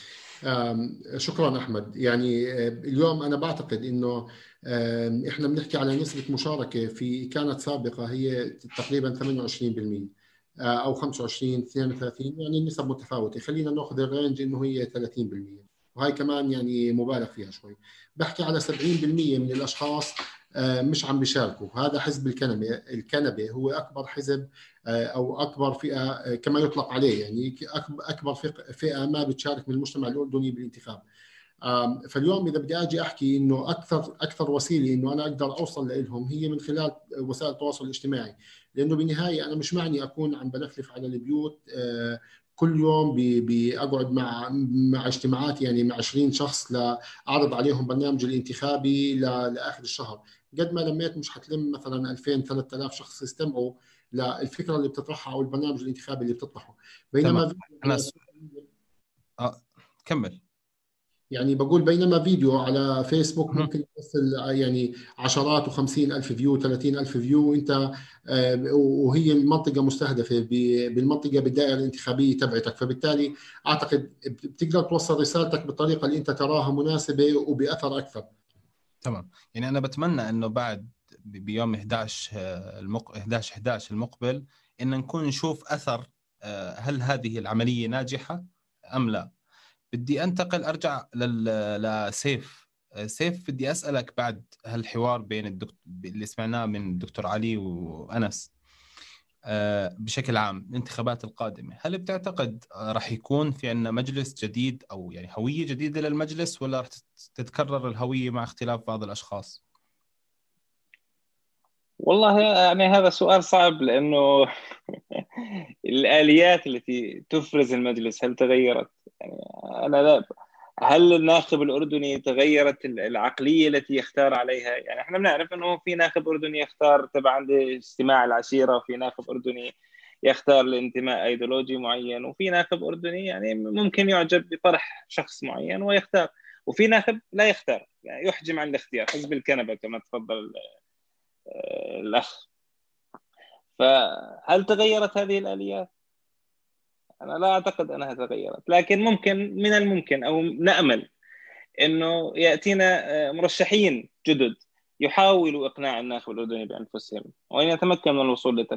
شكرا أحمد. يعني آه، اليوم أنا بعتقد إنه إحنا بنحكي على نسبة مشاركة في كانت سابقة هي تقريبا 28% آه، أو 25 32 يعني النسب متفاوتة. خلينا نأخذ الرينج إنه هي 30% وهي كمان يعني مبالغ فيها شوي. بحكي على 70% من الأشخاص آه، مش عم بيشاركوا. هذا حزب الكنبة. الكنبة هو أكبر حزب آه، أو أكبر فئة كما يطلق عليه. يعني أكبر فئة ما بتشارك من المجتمع الأردني بالانتخاب. فاليوم إذا بدي أجي أحكي إنه أكثر أكثر وسيلة إنه أنا أقدر أوصل لهم هي من خلال وسائل التواصل الاجتماعي. لأنه بالنهايه أنا مش معني أكون عم بلفلف على البيوت آه، كل يوم بقعد مع مع اجتماعات يعني مع 20 شخص لاعرض عليهم برنامج الانتخابي لآخر الشهر. قد ما لميت مش حتلم مثلا 2000 3000 شخص يستمعوا للفكرة اللي بتطرحها أو البرنامج الانتخابي اللي بتطرحه. بينما أنا... آه. كمل. يعني بقول بينما فيديو على فيسبوك ممكن يوصل يعني عشرات و50 ألف view 30 ألف view. وانت آه، وهي المنطقة مستهدفة بالمنطقة بالدائرة الانتخابية تبعتك. فبالتالي أعتقد بتقدر توصل رسالتك بالطريقة اللي أنت تراها مناسبة وبأثر أكثر. تمام. يعني أنا بتمنى أنه بعد بيوم 11 آه، المق... 11 11 المقبل إن نكون نشوف أثر آه، هل هذه العملية ناجحة أم لا. بدي أنتقل أرجع لسيف سيف. بدي أسألك بعد هالحوار بين الدكتور اللي سمعناه من الدكتور علي وأنس. آه، بشكل عام الانتخابات القادمة هل بتعتقد راح يكون في عندنا مجلس جديد أو يعني هوية جديدة للمجلس ولا راح تتكرر الهوية مع اختلاف بعض الأشخاص؟ والله يعني هذا سؤال صعب لأنه الآليات التي تفرز المجلس هل تغيرت؟ يعني أنا لا هل الناخب الأردني تغيرت العقلية التي يختار عليها؟ يعني إحنا بنعرف إنه في ناخب أردني يختار تبع عند اجتماع العشيرة وفي ناخب أردني يختار لانتماء أيديولوجي معين وفي ناخب أردني يعني ممكن يعجب بطرح شخص معين ويختار وفي ناخب لا يختار يعني يحجم عن الاختيار حزب الكنبة كما تفضل الأخ فهل تغيرت هذه الاليات؟ أنا لا أعتقد أنها تغيرت لكن ممكن من الممكن أو نأمل إنه يأتينا آه، مرشحين جدد يحاولوا إقناع الناخب الاردني بأنفسهم وأن يتمكن من الوصول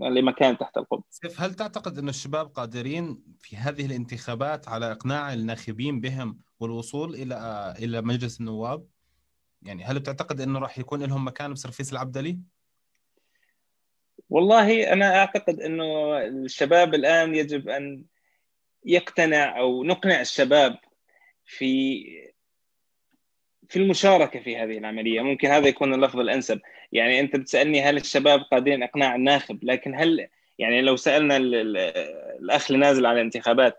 لمكان تحت القبه. سيف هل تعتقد أن الشباب قادرين في هذه الانتخابات على إقناع الناخبين بهم والوصول إلى إلى مجلس النواب؟ يعني هل بتعتقد إنه راح يكون لهم مكان بسرفيس العبدلي؟ والله أنا أعتقد إنه الشباب الآن يجب أن يقتنع أو نقنع الشباب في في المشاركة في هذه العملية ممكن هذا يكون اللفظ الأنسب يعني أنت بتسألني هل الشباب قادرين إقناع الناخب لكن هل يعني لو سألنا الأخ اللي نازل على الانتخابات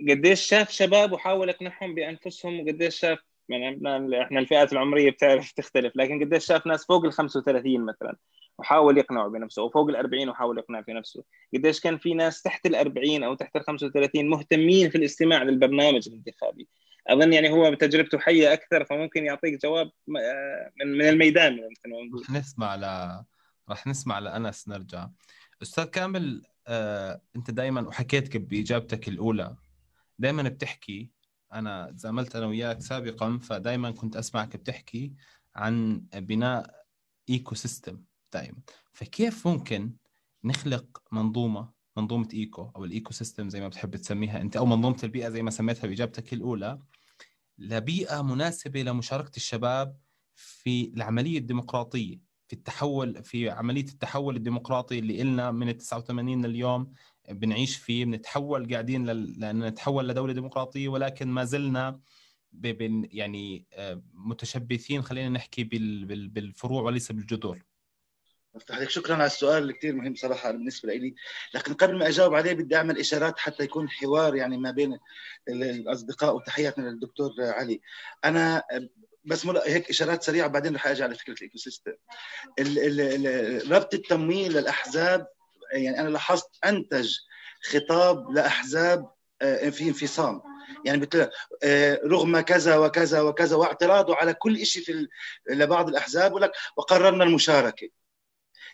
قديش شاف شباب وحاول يقنعهم بأنفسهم وقديش شاف يعني إحنا الفئات العمرية بتعرف تختلف لكن قديش شاف ناس فوق ال 35 مثلا وحاول يقنعه بنفسه وفوق ال 40 وحاول يقنع في نفسه. قديش كان في ناس تحت ال 40 أو تحت ال 35 مهتمين في الاستماع للبرنامج الانتخابي. أظن يعني هو بتجربته حية أكثر فممكن يعطيك جواب آه، من من الميدان رح نسمع ل رح نسمع لأنس نرجع. أستاذ كامل آه، أنت دائما وحكيت بإجابتك الأولى دائما بتحكي أنا زاملت أنا وياك سابقا فدائما كنت أسمعك بتحكي عن بناء ecosystem دائما فكيف ممكن نخلق منظومة منظومة eco أو ال ecosystem زي ما بتحب تسميها أنت أو منظومة البيئة زي ما سميتها بإجابتك الأولى لبيئة مناسبة لمشاركة الشباب في العملية الديمقراطية في التحول في عملية التحول الديمقراطي اللي إلنا من ال 89 لليوم بنعيش فيه بنتحول قاعدين لأن نتحول لدولة ديمقراطية ولكن ما زلنا يعني آه، متشبثين خلينا نحكي بالفروع وليس بالجذور. لك شكرا على السؤال اللي كثير مهم صراحة بالنسبة لي. لكن قبل ما أجاوب عليه بدي أعمل إشارات حتى يكون حوار يعني ما بين الأصدقاء وتحياتنا للدكتور علي. أنا بس هيك إشارات سريعة بعدين رح أجي على فكره ال ecosystem ربط التمويل للأحزاب يعني أنا لاحظت أنتج خطاب لأحزاب آه، في انفصام. يعني مثل آه، رغم كذا وكذا وكذا واعتراضه على كل شيء في لبعض الأحزاب ولك وقررنا المشاركة.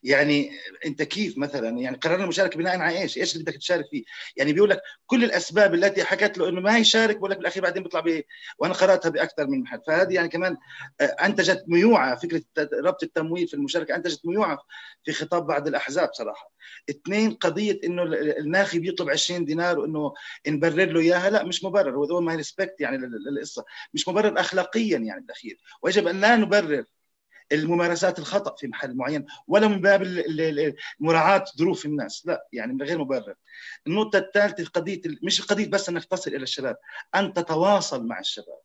يعني انت كيف مثلا؟ يعني قررنا المشاركه بناء على إيش؟ إيش اللي بدك تشارك فيه؟ يعني بيقول لك كل الأسباب التي حكت له إنه ما يشارك بقول لك بالأخير بعدين بيطلع ب... وأنا قرأتها بأكثر من محل، فهذه يعني كمان آه، أنتجت ميوعة. فكرة ربط التمويل في المشاركة أنتجت ميوعة في خطاب بعض الأحزاب صراحة. اثنين قضية إنه الناخب يطلب 20 دينار وإنه نبرر له إياها. لا مش مبرر. وذو ما ريسبكت يعني للقصه مش مبرر اخلاقيا يعني بالأخير. ويجب أن لا نبرر الممارسات الخطأ في محل معين ولا من باب مراعاة ظروف الناس لا يعني من غير مبرر. النقطة الثالثة قضية مش قضية بس إنك تصل إلى الشباب أن تتواصل مع الشباب.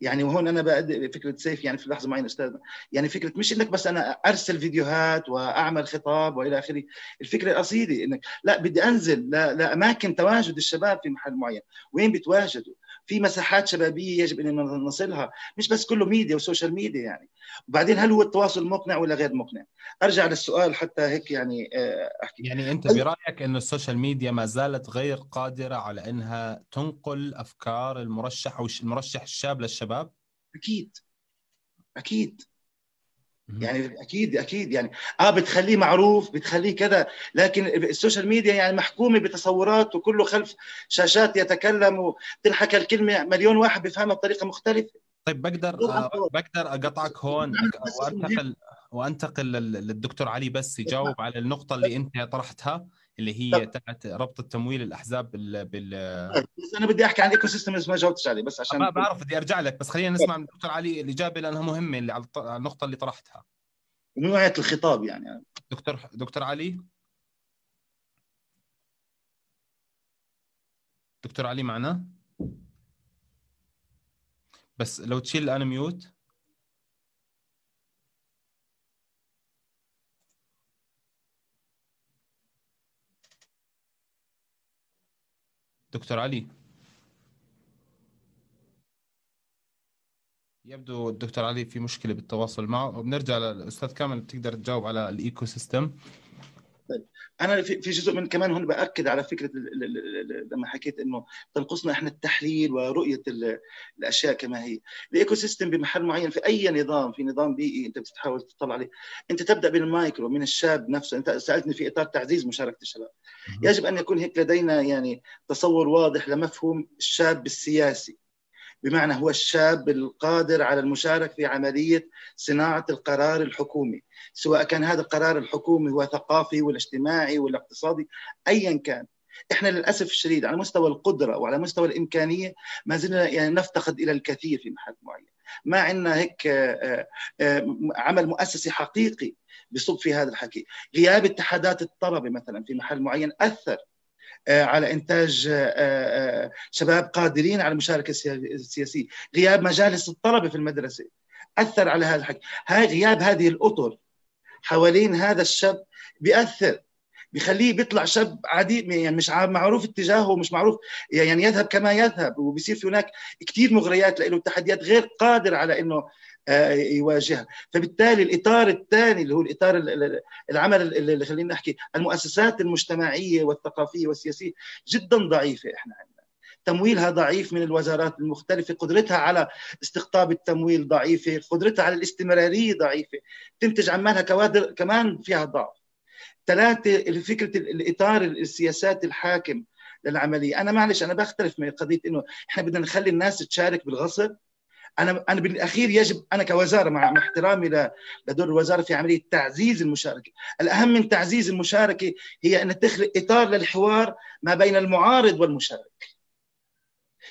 يعني وهون أنا بأدي فكرة سيف يعني في لحظة معينة أستاذ يعني فكرة مش إنك بس أنا أرسل فيديوهات وأعمل خطاب وإلى آخره. الفكرة الأصيلة إنك لا بدي أنزل لأماكن تواجد الشباب في محل معين. وين بيتواجدوا في مساحات شبابية يجب أن نصلها مش بس كله media و social media يعني. وبعدين هل هو التواصل مقنع ولا غير مقنع؟ أرجع للسؤال حتى هيك يعني آه، أحكي. يعني أنت برأيك إنه ال social media ما زالت غير قادرة على إنها تنقل أفكار المرشح أو المرشح الشاب للشباب؟ أكيد. أكيد. يعني أكيد أكيد يعني. آه بتخليه معروف بتخليه كذا لكن ال social media يعني محكومة بتصورات وكله خلف شاشات يتكلم وتنحكى الكلمة. مليون واحد بيفهمها بطريقة مختلفة. طيب بقدر آه بقدر اقطعك هون وأنتقل وأنتقل للدكتور علي بس يجاوب على النقطة اللي أنت طرحتها. اللي هي تاعت ربط التمويل الأحزاب بال بال بس أنا بدي أحكي عن ال ecosystem ما جاوبتش عليه بس عشان ما بعرف بدي أرجع لك بس خلينا نسمع من الدكتور علي الاجابه لانها مهمة اللي على النقطة اللي طرحتها. نوعية الخطاب يعني. دكتور دكتور علي؟ دكتور علي معنا؟ بس لو تشيل الآن mute. دكتور علي. يبدو الدكتور علي في مشكلة بالتواصل معه. وبنرجع للأستاذ كامل بتقدر تجاوب على ال ecosystem أنا في جزء من كمان هون بأكد على فكرة لما حكيت إنه تنقصنا إحنا التحليل ورؤية الأشياء كما هي. ال ecosystem بمحل معين في أي نظام في نظام بيئي أنت بتحاول تطلع عليه. أنت تبدأ بالمايكرو من الشاب نفسه. أنت سألتني في إطار تعزيز مشاركة الشباب. يجب أن يكون هيك لدينا يعني تصور واضح لمفهوم الشاب السياسي. بمعنى هو الشاب القادر على المشاركة في عملية صناعة القرار الحكومي. سواء كان هذا القرار الحكومي هو ثقافي ولا اجتماعي ولا اقتصادي ايا كان. إحنا للأسف الشديد على مستوى القدرة وعلى مستوى الإمكانية ما زلنا يعني نفتقد إلى الكثير في محل معين. ما عندنا هيك آه، آه، عمل مؤسسي حقيقي بصب في هذا الحكي. غياب اتحادات الطلبة مثلا في محل معين أثر آه، على إنتاج شباب قادرين على المشاركة السياسية. غياب مجالس الطلبة في المدرسة أثر على هذا الحكي. هاي غياب هذه الأطر حوالين هذا الشاب بيأثر بيخليه بيطلع شاب عادي يعني مش معروف اتجاهه ومش معروف يعني يذهب كما يذهب وبصير في هناك كثير مغريات له تحديات غير قادر على إنه آه، يواجهها. فبالتالي الإطار الثاني اللي هو الإطار العمل اللي خلينا نحكي المؤسسات المجتمعية والثقافية والسياسية جدا ضعيفة إحنا عندنا. تمويلها ضعيف من الوزارات المختلفة قدرتها على استقطاب التمويل ضعيفة قدرتها على الاستمرارية ضعيفة. تنتج عمالها كوادر كمان فيها ضعف. ثلاثة فكرة الإطار السياسات الحاكم للعملية. أنا معلش أنا بختلف من قضية إنه إحنا بدنا نخلي الناس تشارك بالغصب. أنا أنا بالاخير يجب أنا كوزارة مع احترامي لدور الوزارة في عملية تعزيز المشاركة، الأهم من تعزيز المشاركة هي أن تخلق إطار للحوار ما بين المعارض والمشارك.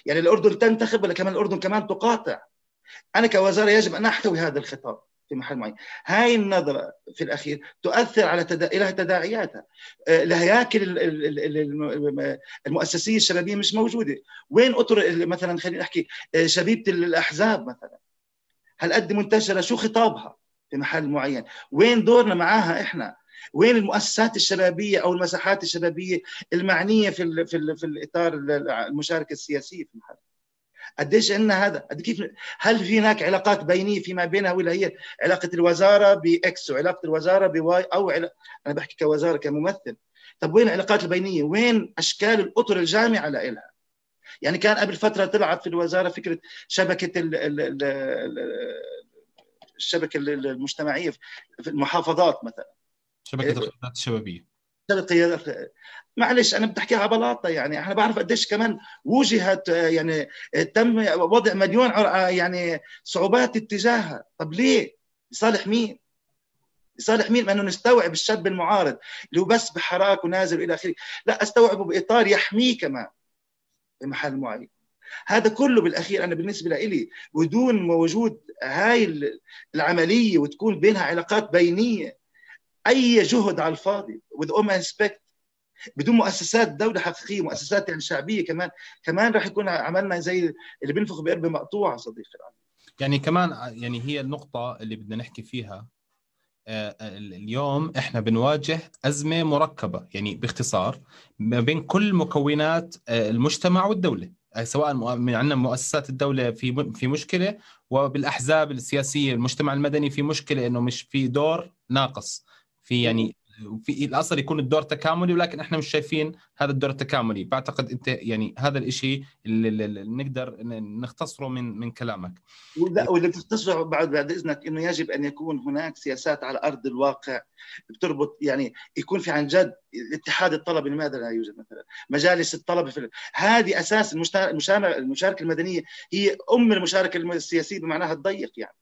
يعني الأردن تنتخب ولا كمان الأردن كمان تقاطع. أنا كوزارة يجب أن أحتوي هذا الخطاب. في محل معين. هاي النظرة في الأخير تؤثر على تدا... لها تداعياتها. الهياكل آه، المؤسسية الشبابية مش موجودة. وين أطر مثلا خلينا نحكي آه، شبيبة الأحزاب مثلا؟ هل قد منتشرة؟ شو خطابها في محل معين؟ وين دورنا معاها إحنا؟ وين المؤسسات الشبابية أو المساحات الشبابية المعنية في ال في, ال في الإطار المشاركة السياسية في المحل؟ قديش عندنا هذا قد كيف هل في هناك علاقات بينيه فيما بينها ولا هي علاقة الوزارة ب X وعلاقه الوزارة ب Y أو علاقة أنا بحكي كوزارة كممثل. طب وين العلاقات البينية؟ وين أشكال الأطر الجامعة لها يعني كان قبل فترة طلعت في الوزارة فكرة شبكة ال ال ال الشبكه المجتمعية في المحافظات مثلا. شبكة. القيادات الشبابية. قيادات معلش أنا بدي احكيها بلاطة يعني إحنا بعرف قديش كمان وجهت يعني تم وضع مليون يعني صعوبات اتجاهها طب ليه؟ لصالح مين؟ لصالح مين؟ انه نستوعب الشاب المعارض اللي هو بس بحراك ونازل والى آخره، لا أستوعبه بإطار يحميه كمان بمحل معين. هذا كله بالأخير أنا بالنسبة لي بدون وجود هاي العملية وتكون بينها علاقات بينية أي جهد على الفاضي with all my respect بدون مؤسسات دولة حقيقية مؤسسات يعني شعبية كمان كمان راح يكون عملنا زي اللي بينفخ بقرب مقطوعة صديقي. يعني كمان يعني هي النقطة اللي بدنا نحكي فيها آه، اليوم إحنا بنواجه أزمة مركبة يعني باختصار ما بين كل مكونات آه، المجتمع والدولة آه، سواء من عندنا مؤسسات الدولة في في مشكلة وبالأحزاب السياسية المجتمع المدني في مشكلة إنه مش في دور ناقص. في يعني في الأصل يكون الدور تكاملي ولكن إحنا مش شايفين هذا الدور التكاملي. بعتقد أنت يعني هذا الشيء اللي, اللي نقدر نختصره من من كلامك. لا واللي بتختصره بعد بعد إذنك إنه يجب أن يكون هناك سياسات على أرض الواقع بتربط يعني يكون في عن جد اتحاد الطلبه لماذا لا يوجد مثلا؟ مجالس الطلبه في هذه أساس المشاركة المدنية هي أم المشاركة السياسية بمعناها الضيق يعني.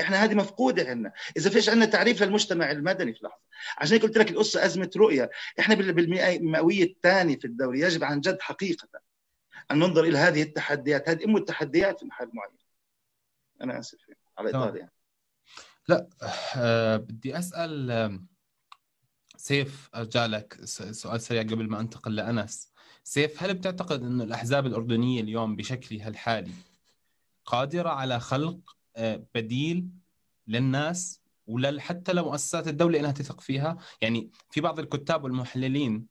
إحنا هذه مفقودة عندنا إذا فيش عندنا تعريف للمجتمع المدني في لحظة. عشان هيك قلت لك القصة أزمة رؤية. إحنا بالمئويه الثانية في الدوري يجب عن جد حقيقة أن ننظر إلى هذه التحديات. هذه ام التحديات في محل معين. أنا آسف. على الاطاله يعني. لا أه بدي أسأل سيف أرجع لك سؤال سريع قبل ما أنتقل لأنس. سيف هل بتعتقد إنه الأحزاب الأردنية اليوم بشكلها الحالي قادرة على خلق بديل للناس وحتى لمؤسسات الدولة إنها تثق فيها. يعني في بعض الكتاب والمحللين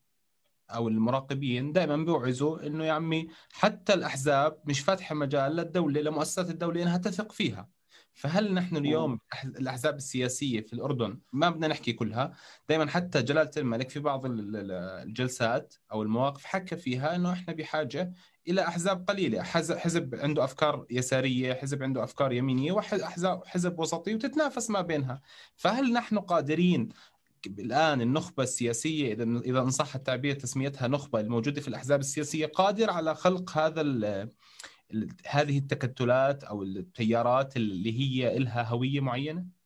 أو المراقبين دائما بيوعزوا إنه يا عمي حتى الأحزاب مش فاتحة مجال للدولة لمؤسسات الدولة إنها تثق فيها. فهل نحن اليوم الأحزاب السياسية في الأردن ما بدنا نحكي كلها. دائما حتى جلالة الملك في بعض الجلسات أو المواقف حكى فيها إنه إحنا بحاجة إلى أحزاب قليلة حزب عنده أفكار يسارية حزب عنده أفكار يمينية واحزاب حزب وسطي وتتنافس ما بينها فهل نحن قادرين الآن النخبة السياسية إذا إذا ان صح التعبير تسميتها نخبة الموجودة في الأحزاب السياسية قادر على خلق هذا هذه التكتلات أو التيارات اللي هي لها هوية معينة؟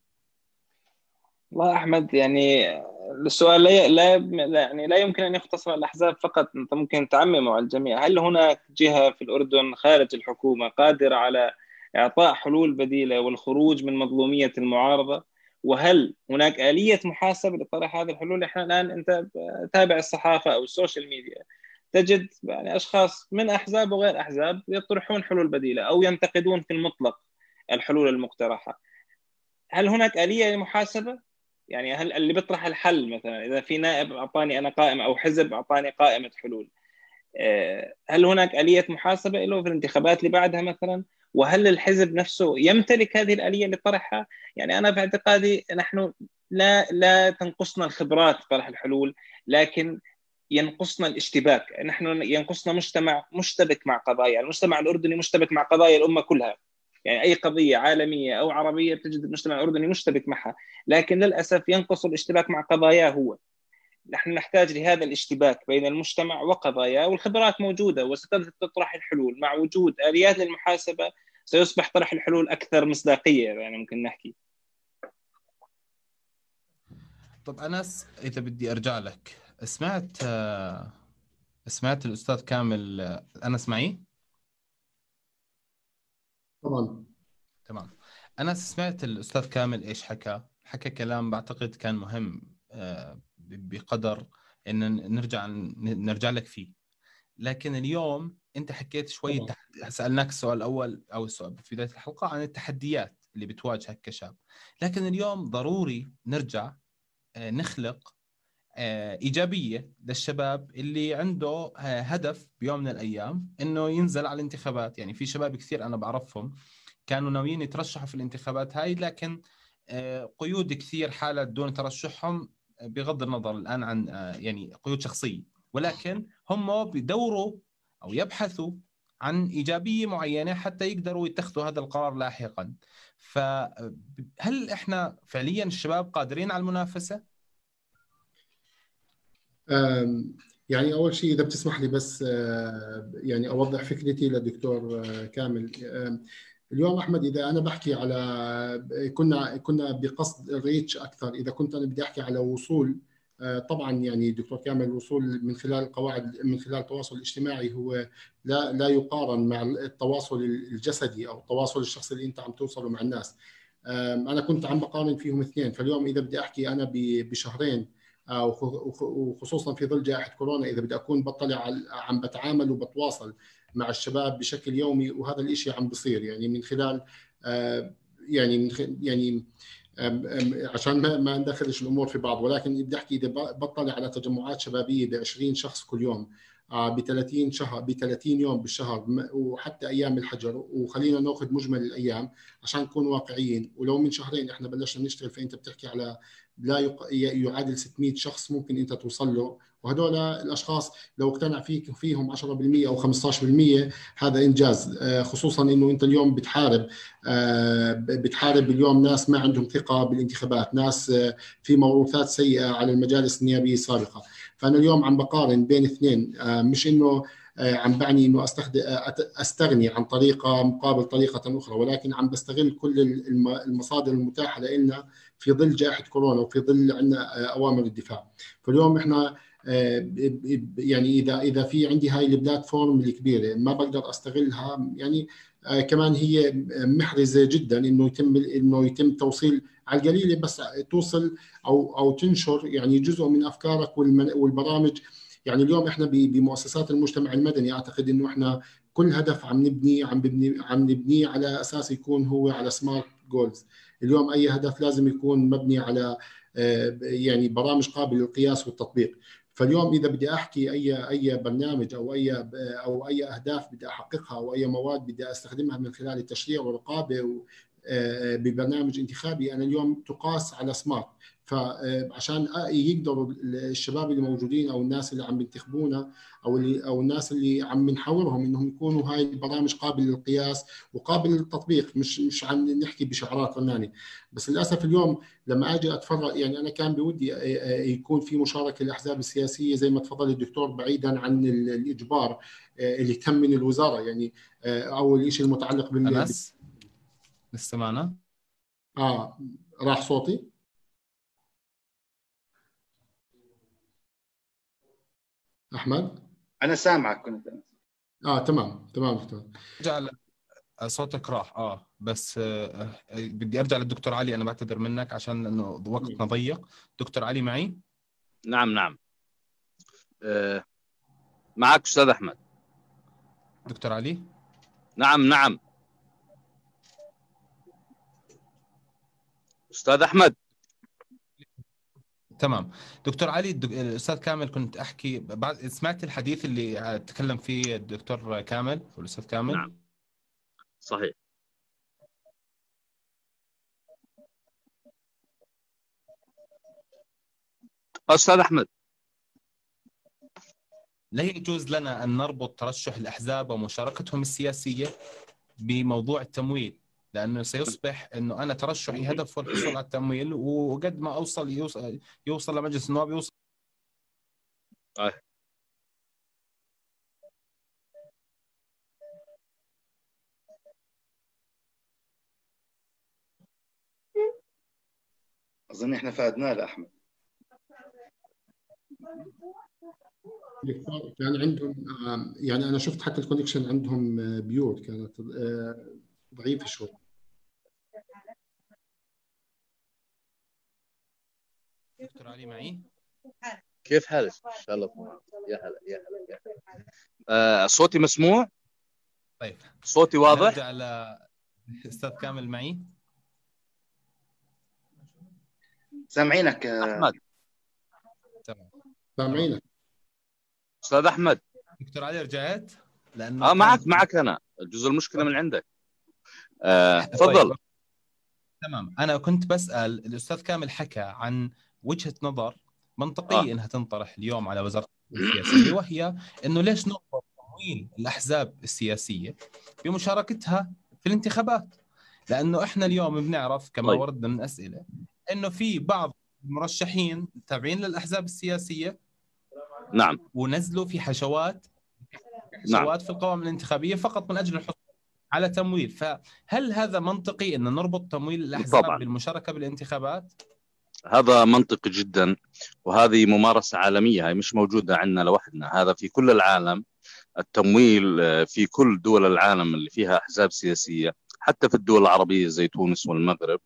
والله أحمد يعني السؤال لا لا يعني لا يمكن أن يختصر الأحزاب فقط أنت ممكن تعممه على الجميع. هل هناك جهة في الأردن خارج الحكومة قادرة على إعطاء حلول بديلة والخروج من مظلومية المعارضة؟ وهل هناك آلية محاسبة لطرح هذه الحلول؟ إحنا الآن أنت تابع الصحافة أو السوشيال ميديا تجد يعني أشخاص من أحزاب وغير أحزاب يطرحون حلول بديلة أو ينتقدون في المطلق الحلول المقترحة. هل هناك آلية للمحاسبه يعني هل اللي بيطرح الحل مثلا إذا في نائب أعطاني أنا قائمه أو حزب أعطاني قائمة حلول آه، هل هناك آلية محاسبة له في الانتخابات اللي بعدها مثلا؟ وهل الحزب نفسه يمتلك هذه الآلية اللي طرحها؟ يعني أنا في اعتقادي نحن لا لا تنقصنا الخبرات في طرح الحلول لكن ينقصنا الاشتباك. نحن ينقصنا مجتمع مشتبك مع قضايا المجتمع الأردني مشتبك مع قضايا الأمة كلها. يعني أي قضية عالمية أو عربية تجد المجتمع الأردني مشتبك معها لكن للأسف ينقص الاشتباك مع قضاياه هو. نحن نحتاج لهذا الاشتباك بين المجتمع وقضاياه والخبرات موجودة وستطرح الحلول. مع وجود آليات للمحاسبة سيصبح طرح الحلول أكثر مصداقية يعني ممكن نحكي. طب أنس إذا بدي أرجع لك سمعت سمعت الأستاذ كامل أنا اسمعي طبعا تمام. أنا سمعت الأستاذ كامل إيش حكى. حكى كلام بعتقد كان مهم آه، بقدر إن نرجع نرجع لك فيه. لكن اليوم أنت حكيت شوي تحد... سألناك السؤال الأول أو السؤال في بداية الحلقة عن التحديات اللي بتواجهك كشاب. لكن اليوم ضروري نرجع آه، نخلق إيجابية للشباب اللي عنده آه، هدف بيوم من الأيام إنه ينزل على الانتخابات. يعني في شباب كثير أنا بعرفهم كانوا ناويين يترشحوا في الانتخابات هاي لكن آه، قيود كثير حالت دون ترشحهم بغض النظر الآن عن يعني قيود شخصية. ولكن هم بيدوروا أو يبحثوا عن إيجابية معينة حتى يقدروا يتخذوا هذا القرار لاحقا. فهل إحنا فعليا الشباب قادرين على المنافسة؟ يعني أول شيء إذا بتسمح لي بس آه، يعني أوضح فكرتي للدكتور آه، كامل. اليوم أحمد إذا أنا بحكي على كنا كنا بقصد الريتش أكثر. إذا كنت أنا بدي أحكي على وصول آه، طبعا يعني دكتور كامل الوصول من خلال القواعد من خلال التواصل الاجتماعي هو لا لا يقارن مع التواصل الجسدي أو التواصل الشخصي اللي أنت عم توصله مع الناس. أنا كنت عم بقارن فيهم اثنين. فاليوم إذا بدي أحكي أنا بشهرين وخصوصا في ظل جائحة كورونا إذا بدي أكون بطلع عم بتعامل وبتواصل مع الشباب بشكل يومي وهذا الشيء عم بصير. يعني من خلال آه، يعني من يعني عشان ما ما ندخلش الأمور في بعض ولكن بدي أحكي إذا بطلع على تجمعات شبابية ب 20 شخص كل يوم ب 30 شهر ب 30 يوم بالشهر وحتى أيام الحجر. وخلينا نأخذ مجمل الأيام عشان نكون واقعيين. ولو من شهرين إحنا بلشنا نشتغل فأنت بتحكي على لا يعادل 600 شخص ممكن أنت توصل له. وهدول الأشخاص لو اقتنع فيك فيهم 10% أو 15% هذا إنجاز. آه، خصوصا إنه أنت اليوم بتحارب آه، بتحارب اليوم ناس ما عندهم ثقة بالانتخابات ناس آه، في موروثات سيئة على المجالس النيابية السابقة. فأنا اليوم عم بقارن بين اثنين. مش إنه عم بعني إنه استخدم أستغني عن طريقة مقابل طريقة أخرى ولكن عم بستغل كل المصادر المتاحة لنا في ظل جائحة كورونا وفي ظل عندنا أوامر الدفاع. فاليوم إحنا آه، يعني إذا إذا في عندي هاي البلاتفورم الكبيرة ما بقدر أستغلها يعني آه، كمان هي محرزة جدا إنه يتم إنه يتم توصيل على القليلة بس توصل أو أو تنشر يعني جزء من أفكارك والبرامج. يعني اليوم إحنا بمؤسسات المجتمع المدني أعتقد إنه إحنا كل هدف عم نبني عم نبني عم نبنيه على أساس يكون هو على سمارت جولز اليوم أي هدف لازم يكون مبني على آه، يعني برامج قابلة للقياس والتطبيق. فاليوم إذا بدي أحكي أي أي برنامج أو أي أو أي أهداف بدي أحققها أو أي مواد بدي أستخدمها من خلال التشريع والرقابة ببرنامج انتخابي أنا اليوم تقاس على سمارت فعشان يقدروا الشباب اللي موجودين أو الناس اللي عم بينتخبونا أو اللي أو الناس اللي عم نحاورهم إنهم يكونوا هاي البرامج قابلة للقياس وقابل للتطبيق مش مش عم نحكي بشعارات فنانه بس للأسف اليوم لما أجي أتفرج يعني أنا كان بودي يكون في مشاركة للأحزاب السياسية زي ما تفضل الدكتور بعيدا عن الإجبار اللي تم من الوزارة يعني اول شيء المتعلق بال لسه معنا؟ آه راح صوتي؟ أحمد؟ أنا سامعك كنت. آه تمام تمام دكتور أرجع صوتك راح. آه بس آه بدي أرجع للدكتور علي أنا بعتذر منك عشان إنه وقتنا ضيق. دكتور علي معي؟ نعم نعم. آه معك أستاذ أحمد. دكتور علي؟ نعم نعم. أستاذ أحمد. تمام. دكتور علي الأستاذ كامل كنت أحكي بعد سمعت الحديث اللي تكلم فيه الدكتور كامل والاستاذ كامل؟ نعم. صحيح. أستاذ أحمد. لا يجوز لنا أن نربط ترشح الأحزاب ومشاركتهم السياسية بموضوع التمويل. لأنه سيصبح إنه أنا ترشحي هدفه الحصول على التمويل وقد ما أوصل يوصل, يوصل لمجلس النواب يوصل آه. أظن إحنا فادناه لاحمد كان عندهم يعني أنا شفت حتى الكونكشن عندهم بيور كانت ضعيفه شوي دكتور علي معي؟ كيف حالك؟ إن شاء الله يا هلا يا هلا يا هلا. آه صوتي مسموع؟ طيب. صوتي واضح؟ نرجع على أستاذ كامل معي. سامعينك أحمد. تمام. سامعينك. أستاذ أحمد. دكتور علي رجعت؟ لأنه آه معك معك أنا. الجزء المشكلة من عندك. آه تفضل طيب. تمام أنا كنت بسأل الأستاذ كامل حكى عن وجهة نظر منطقية آه. إنها تنطرح اليوم على وزارة السياسية وهي إنه ليش نربط تمويل الأحزاب السياسية بمشاركتها في الانتخابات لأنه إحنا اليوم بنعرف كما طيب. وردنا من أسئلة إنه في بعض المرشحين تابعين للأحزاب السياسية نعم ونزلوا في حشوات حشوات نعم. في القوائم الانتخابية فقط من أجل الحصول على تمويل. فهل هذا منطقي أن نربط تمويل الأحزاب طبعا. بالمشاركة بالانتخابات؟ هذا منطقي جدا وهذه ممارسة عالمية هي مش موجودة عندنا لوحدنا. هذا في كل العالم. التمويل في كل دول العالم اللي فيها أحزاب سياسية حتى في الدول العربية زي تونس والمغرب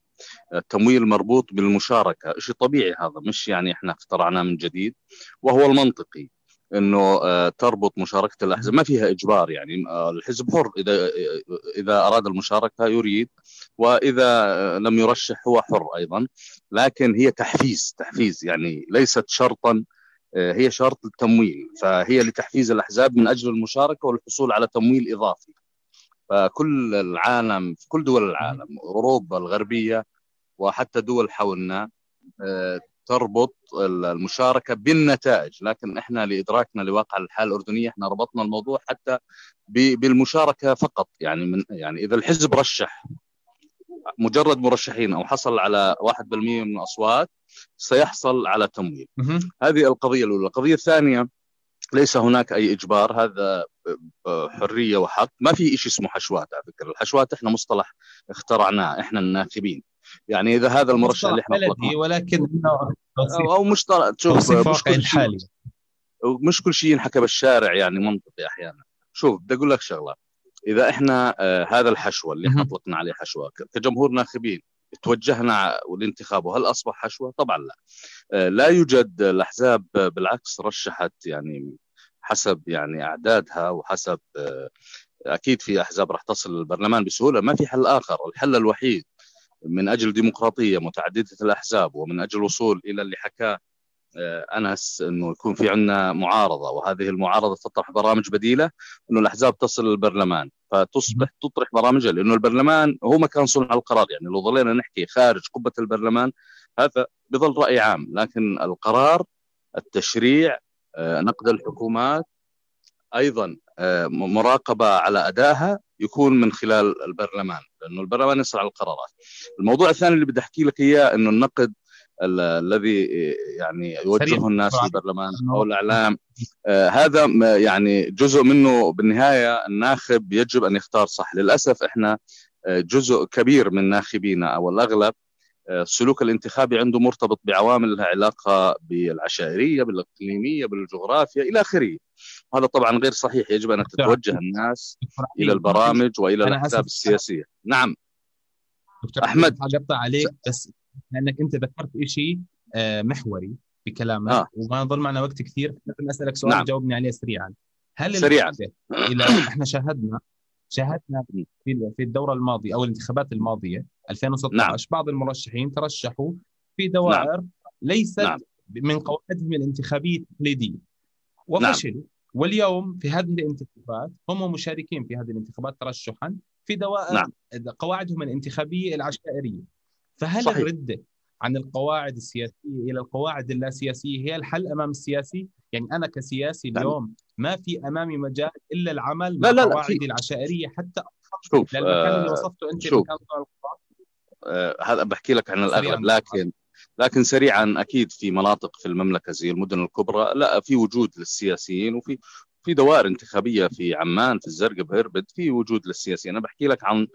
التمويل مربوط بالمشاركة. شيء طبيعي هذا مش يعني إحنا اخترعناه من جديد وهو المنطقي. إنه تربط مشاركة الأحزاب. ما فيها إجبار يعني الحزب حر. إذا إذا أراد المشاركة يريد وإذا لم يرشح هو حر أيضا. لكن هي تحفيز تحفيز يعني ليست شرطا هي شرط التمويل فهي لتحفيز الأحزاب من أجل المشاركة والحصول على تمويل إضافي. فكل العالم في كل دول العالم أوروبا الغربية وحتى دول حولنا تربط المشاركة بالنتائج لكن إحنا لإدراكنا لواقع الحالة الأردنية إحنا ربطنا الموضوع حتى بالمشاركة فقط. يعني من يعني إذا الحزب رشح مجرد مرشحين أو حصل على 1% من الأصوات سيحصل على تمويل. هذه القضية الأولى. القضية الثانية ليس هناك أي إجبار هذا حرية وحق. ما في شيء اسمه حشوات على فكرة. الحشوات إحنا مصطلح اخترعناه إحنا الناخبين. يعني إذا هذا المرشح اللي إحنا بلدي ولكن أو, أو مشترك شوف مش كل الحالي مش كل شيء ينحكى بالشارع يعني منطقي أحيانا. شوف بدي أقول لك شغلة. إذا إحنا آه هذا الحشوة اللي إحنا اطلقنا عليه حشوة كجمهور ناخبين توجهنا لانتخابه هل أصبح حشوة؟ طبعا لا. آه لا يوجد الأحزاب بالعكس رشحت يعني حسب يعني أعدادها وحسب آه أكيد في أحزاب راح تصل للبرلمان بسهولة ما في حل آخر، الحل الوحيد من أجل ديمقراطية متعددة الأحزاب ومن أجل الوصول إلى اللي حكاه أنس إنه يكون في عندنا معارضة وهذه المعارضة تطرح برامج بديلة إنه الأحزاب تصل للبرلمان فتصبح تطرح برامجها لأنه البرلمان هو مكان صنع القرار يعني لو ظلينا نحكي خارج قبة البرلمان هذا بظل رأي عام لكن القرار التشريع آه، نقد الحكومات أيضا آه، مراقبة على ادائها يكون من خلال البرلمان لأنه البرلمان يصنع القرارات. الموضوع الثاني اللي بدي أحكي لك إياه إنه النقد الذي يعني يوجهه الناس في البرلمان أو الإعلام آه هذا يعني جزء منه بالنهاية الناخب يجب أن يختار صح للأسف إحنا آه، جزء كبير من ناخبينا أو الأغلب آه، السلوك الانتخابي عنده مرتبط بعوامل لها علاقة بالعشائرية بالإقليمية بالجغرافيا إلى آخره. هذا طبعا غير صحيح يجب أن تتوجه الناس إلى البرامج وإلى الأحزاب السياسية. نعم. أحمد. اقطع عليك بس لأنك أنت ذكرت شيء آه، محوري بكلامك آه. وما ظل معنا وقت كثير. لازم أسألك سؤال نعم. جاوبني عليه سريعا. هل سريعا. إلى إحنا شاهدنا شاهدنا في في الدورة الماضية أو الانتخابات الماضية 2016 نعم. بعض المرشحين ترشحوا في دوائر نعم. ليست نعم. من قواعدهم الانتخابية التقليدية وفشلوا نعم. واليوم في هذه الانتخابات هم مشاركين في هذه الانتخابات ترشحا في دوائر نعم. قواعدهم الانتخابية العشائرية فهل صحيح. الرده عن القواعد السياسية إلى القواعد اللاسياسية هي الحل أمام السياسي؟ يعني أنا كسياسي نعم. اليوم ما في أمامي مجال إلا العمل مع قواعدي العشائرية حتى شوف للمكان اللي وصفته أنت شوف. آه هذا بحكي لك عن الأغلب لكن لكن سريعا أكيد في مناطق في المملكة زي المدن الكبرى لا في وجود للسياسيين وفي في دوائر انتخابية في عمان في الزرقاء بهربد في وجود للسياسيين أنا بحكي لك عن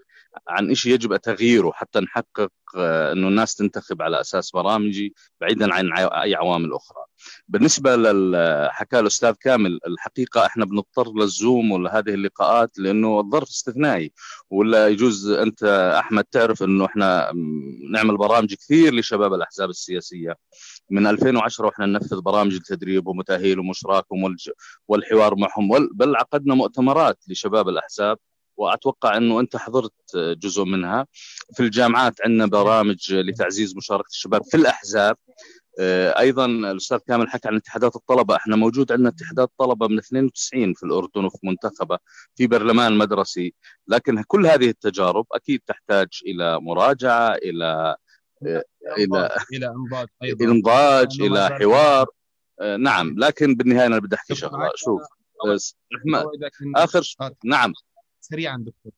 عن شيء يجب تغييره حتى نحقق آه، إنه الناس تنتخب على أساس برامجي بعيدا عن أي عوامل أخرى. بالنسبة للحكى الأستاذ كامل الحقيقة إحنا بنضطر للزوم ولهذه اللقاءات لأنه الظرف استثنائي. ولا يجوز أنت أحمد تعرف إنه إحنا نعمل برامج كثير لشباب الأحزاب السياسية. من 2010 وإحنا ننفذ برامج التدريب ومتاهيلهم واشراكهم والحوار معهم بل عقدنا مؤتمرات لشباب الأحزاب. وأتوقع إنه أنت حضرت جزء منها. في الجامعات عندنا برامج لتعزيز مشاركة الشباب في الأحزاب. آه، أيضا الأستاذ كامل حكى عن اتحادات الطلبة. إحنا موجود عندنا اتحادات طلبه من 92 في الأردن وفي منتخبة في برلمان مدرسي. لكن كل هذه التجارب أكيد تحتاج إلى مراجعة إلى آه، إلى إلى إنضاج أيضا. إنضاج إلى حوار. آه، نعم. لكن بالنهاية أنا بدي أحكي شغلة. شوف أحمد. آخر نعم. سريعا دكتور.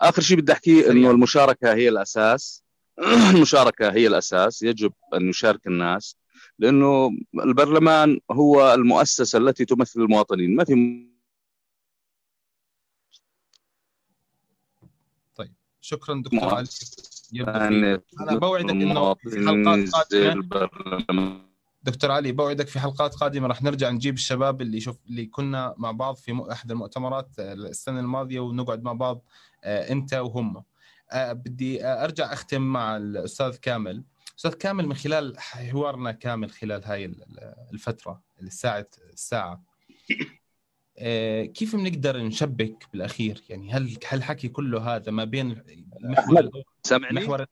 آخر شيء بدي احكيه إنه المشاركة هي الأساس. المشاركة هي الأساس. يجب أن يشارك الناس لأنه البرلمان هو المؤسسة التي تمثل المواطنين. ما في طيب. شكرا دكتور علي. أنا بوعدك انه في حلقات قادمة. دكتور علي بوعدك في حلقات قادمة. راح نرجع نجيب الشباب اللي شوف اللي كنا مع بعض في أحد المؤتمرات السنة الماضية ونقعد مع بعض آه، أنت وهم. آه، بدي أرجع أختم مع الأستاذ كامل. أستاذ كامل من خلال حوارنا كامل خلال هاي الفترة الساعة الساعة. آه، كيف بنقدر نشبك بالأخير؟ يعني هل هالحكي كله هذا ما بين محور سامعني؟ محور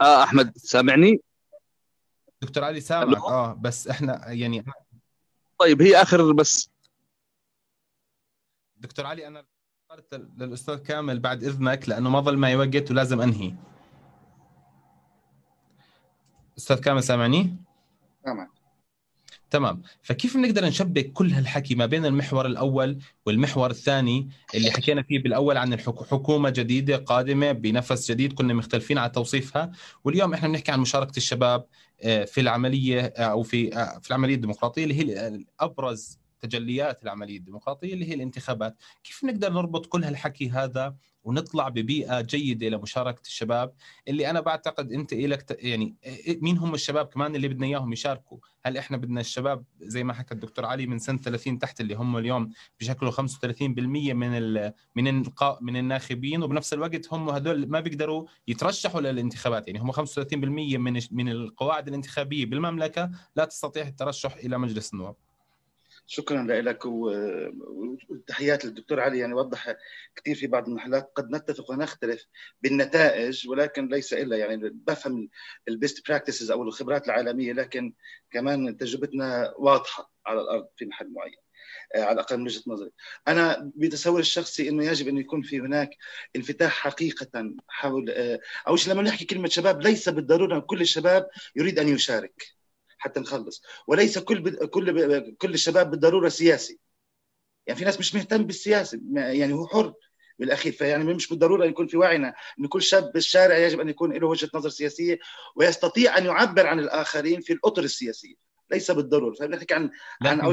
آه أحمد سامعني؟ دكتور علي سامعك. آه بس إحنا يعني طيب هي آخر بس. دكتور علي أنا قلت للأستاذ كامل بعد إذنك لأنه ما ظل معي وقت ولازم أنهي. أستاذ كامل سامعني؟ سامعك. تمام. فكيف بنقدر نشبك كل هالحكي ما بين المحور الأول والمحور الثاني اللي حكينا فيه بالأول عن حكومة جديدة قادمة بنفس جديد كنا مختلفين على توصيفها. واليوم إحنا بنحكي عن مشاركة الشباب آه، في العملية آه، أو في آه، في العملية الديمقراطية اللي هي ابرز تجليات العملية الديمقراطية اللي هي الانتخابات، كيف نقدر نربط كل هالحكي هذا ونطلع ببيئة جيدة لمشاركه الشباب اللي أنا بعتقد أنت لك يعني مين هم الشباب كمان اللي بدنا إياهم يشاركوا؟ هل إحنا بدنا الشباب زي ما حكى الدكتور علي من سنة 30 تحت اللي هم اليوم بشكلوا 35% من ال من من الناخبين وبنفس الوقت هم هذول ما بيقدروا يترشحوا للانتخابات يعني هم 35% من من القواعد الانتخابية بالمملكة لا تستطيع الترشح إلى مجلس النواب. شكرا لك وتحيات للدكتور علي يعني وضح كثير في بعض المحلات. قد نتفق ونختلف بالنتائج ولكن ليس إلا يعني بفهم ال best practices أو الخبرات العالمية لكن كمان تجربتنا واضحة على الأرض في محل معين. على الأقل من وجهة نظري. أنا بتصور الشخصي إنه يجب أن يكون في هناك انفتاح حقيقة حول أو لما نحكي كلمة شباب ليس بالضرورة كل الشباب يريد أن يشارك. حتى نخلص. وليس كل كل كل الشباب بالضرورة سياسي. يعني في ناس مش مهتم بالسياسة يعني هو حر بالأخير. فيعني مش بالضرورة يكون في وعينا. أن كل شاب بالشارع يجب أن يكون له وجهة نظر سياسية ويستطيع أن يعبر عن الآخرين في الأطر السياسية. ليس بالضرورة. فبنحكي عن عن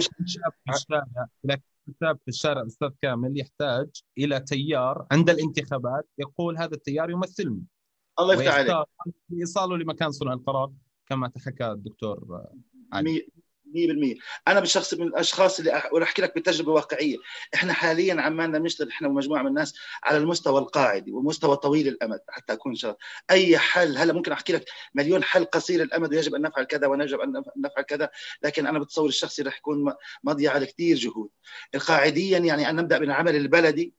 الشارع لكن الشاب في الشارع أستاذ كامل يحتاج إلى تيار عند الانتخابات يقول هذا التيار يمثلني. الله يفتح عليك. لايصاله لمكان صنع القرار. كما تحكى الدكتور علي. 100% أنا بالشخص من الأشخاص اللي أحكي لك بتجربة واقعية. إحنا حاليا عمالنا بنشتغل إحنا ومجموعة من الناس على المستوى القاعدي والمستوى طويل الأمد حتى أكون شغل. أي حل هلا ممكن أحكي لك مليون حل قصير الأمد ويجب أن نفعل كذا ونجب أن نفعل كذا لكن أنا بتصور الشخصي رح يكون مضي على كثير جهود. قاعديا يعني أن نبدأ من العمل البلدي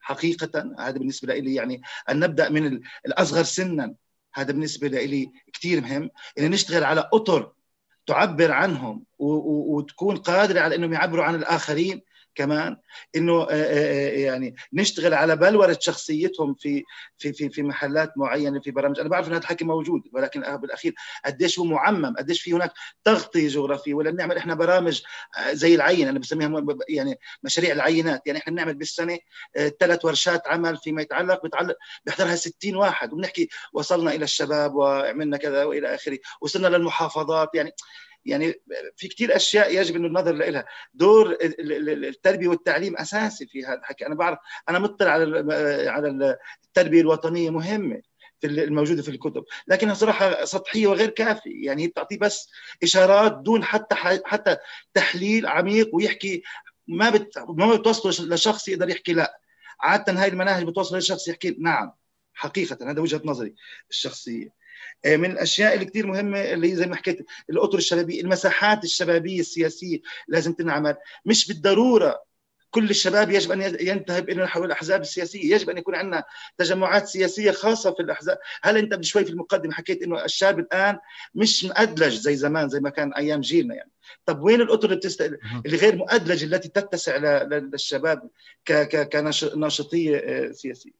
حقيقه هذا بالنسبة لي يعني أن نبدأ من الأصغر سنا. هذا بالنسبة لي كثير مهم ان نشتغل على أطر تعبر عنهم وتكون قادرة على إنهم يعبروا عن الآخرين كمان إنه يعني نشتغل على بلورة شخصيتهم في في في في محلات معينة في برامج. أنا بعرف إن هذا الحكي موجود ولكن بالأخير قديش هو معمم قديش في هناك تغطيه جغرافيه ولا بنعمل إحنا برامج زي العين أنا بسميها يعني مشاريع العينات. يعني إحنا بنعمل بالسنة ثلاث ورشات عمل فيما يتعلق بتعلق بيحضرها 60 واحد. وبنحكي وصلنا إلى الشباب وعملنا كذا وإلى آخره. وصلنا للمحافظات. يعني يعني في كثير أشياء يجب إنه النظر لها دور التربية والتعليم أساسي في هذا الحكي. أنا بعرف أنا مطلع على على التربية الوطنية مهمة في الموجودة في الكتب لكنها صراحة سطحية وغير كافية. يعني بتعطي بس إشارات دون حتى حتى تحليل عميق ويحكي ما بت ما بتوصله لشخص يقدر يحكي لا. عادة هاي المناهج بتوصل للشخص يحكي نعم حقيقة هذا وجهة نظري الشخصية. من الأشياء اللي كثير مهمة اللي زي ما حكيت الأطر الشبابية المساحات الشبابية السياسية لازم تنعمل. مش بالضرورة كل الشباب يجب أن ينتهب إلى نحو الأحزاب السياسية، يجب أن يكون عندنا تجمعات سياسية خاصة في الأحزاب، هل أنت شوي في المقدمة حكيت إنه الشاب الآن مش مؤدلج زي زمان زي ما كان أيام جيلنا يعني، طب وين الأطر اللي, بتست... اللي غير مؤدلجه التي تتسع للشباب كناشطيه آه، سياسية؟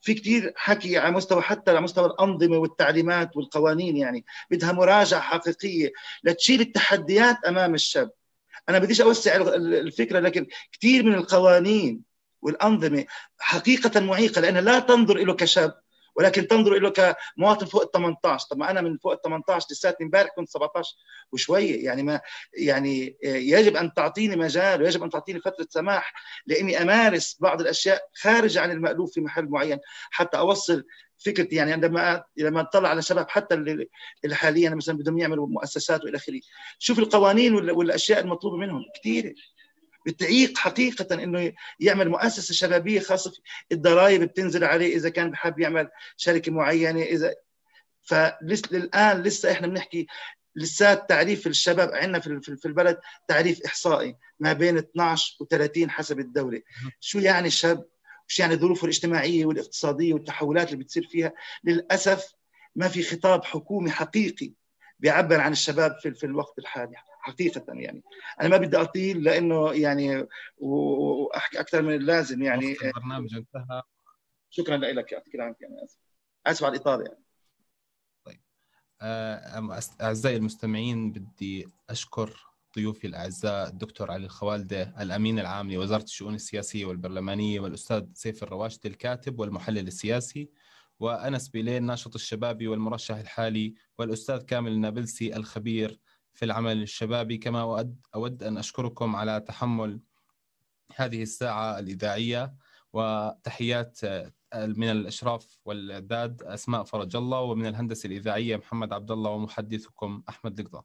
في كثير حكي على مستوى حتى على مستوى الأنظمة والتعليمات والقوانين يعني بدها مراجعة حقيقية لتشيل التحديات أمام الشاب. أنا بديش أوسع الفكرة لكن كثير من القوانين والأنظمة حقيقة معيقة لأنها لا تنظر له كشاب. ولكن تنظر له كمواطن فوق ال 18 طب ما أنا من فوق ال 18 لساتني امبارح كنت 17 وشوية. يعني ما يعني يجب أن تعطيني مجال ويجب أن تعطيني فترة سماح لإني أمارس بعض الأشياء خارج عن المألوف في محل معين. حتى أوصل فكرتي. يعني عندما لما أطلع على شباب حتى اللي حاليا مثلا بدهم يعملوا مؤسسات وإلى آخره. شوف القوانين والأشياء المطلوبة منهم. كثيره بتعيق حقيقة إنه يعمل مؤسسة شبابية خاصة في الضرائب بتنزل عليه إذا كان بحب يعمل شركة معينة إذا فلسه الان لسه إحنا بنحكي لسات تعريف الشباب عندنا في في البلد تعريف إحصائي ما بين 12 و30 حسب الدولة. شو يعني شاب شو يعني ظروفه الاجتماعية والاقتصادية والتحولات اللي بتصير فيها؟ للأسف ما في خطاب حكومي حقيقي بيعبر عن الشباب في, في الوقت الحالي. حقيقة يعني. أنا ما بدي أطيل لأنه يعني وأحكي أكثر من اللازم يعني. البرنامج انتهى. شكرا لك يعطيك العافيه أنا أسف. أسف على الإطالة يعني. طيب. أعزائي المستمعين بدي أشكر ضيوفي الأعزاء الدكتور علي الخوالدة الأمين العام لوزارة الشؤون السياسية والبرلمانية والأستاذ سيف الرواشدي الكاتب والمحلل السياسي وأنس بيلين ناشط الشبابي والمرشح الحالي والأستاذ كامل النابلسي الخبير في العمل الشبابي كما أود, أن أشكركم على تحمل هذه الساعة الإذاعية وتحيات من الإشراف والإعداد أسماء فرج الله ومن الهندسة الإذاعية محمد عبد الله ومحدثكم أحمد لقضة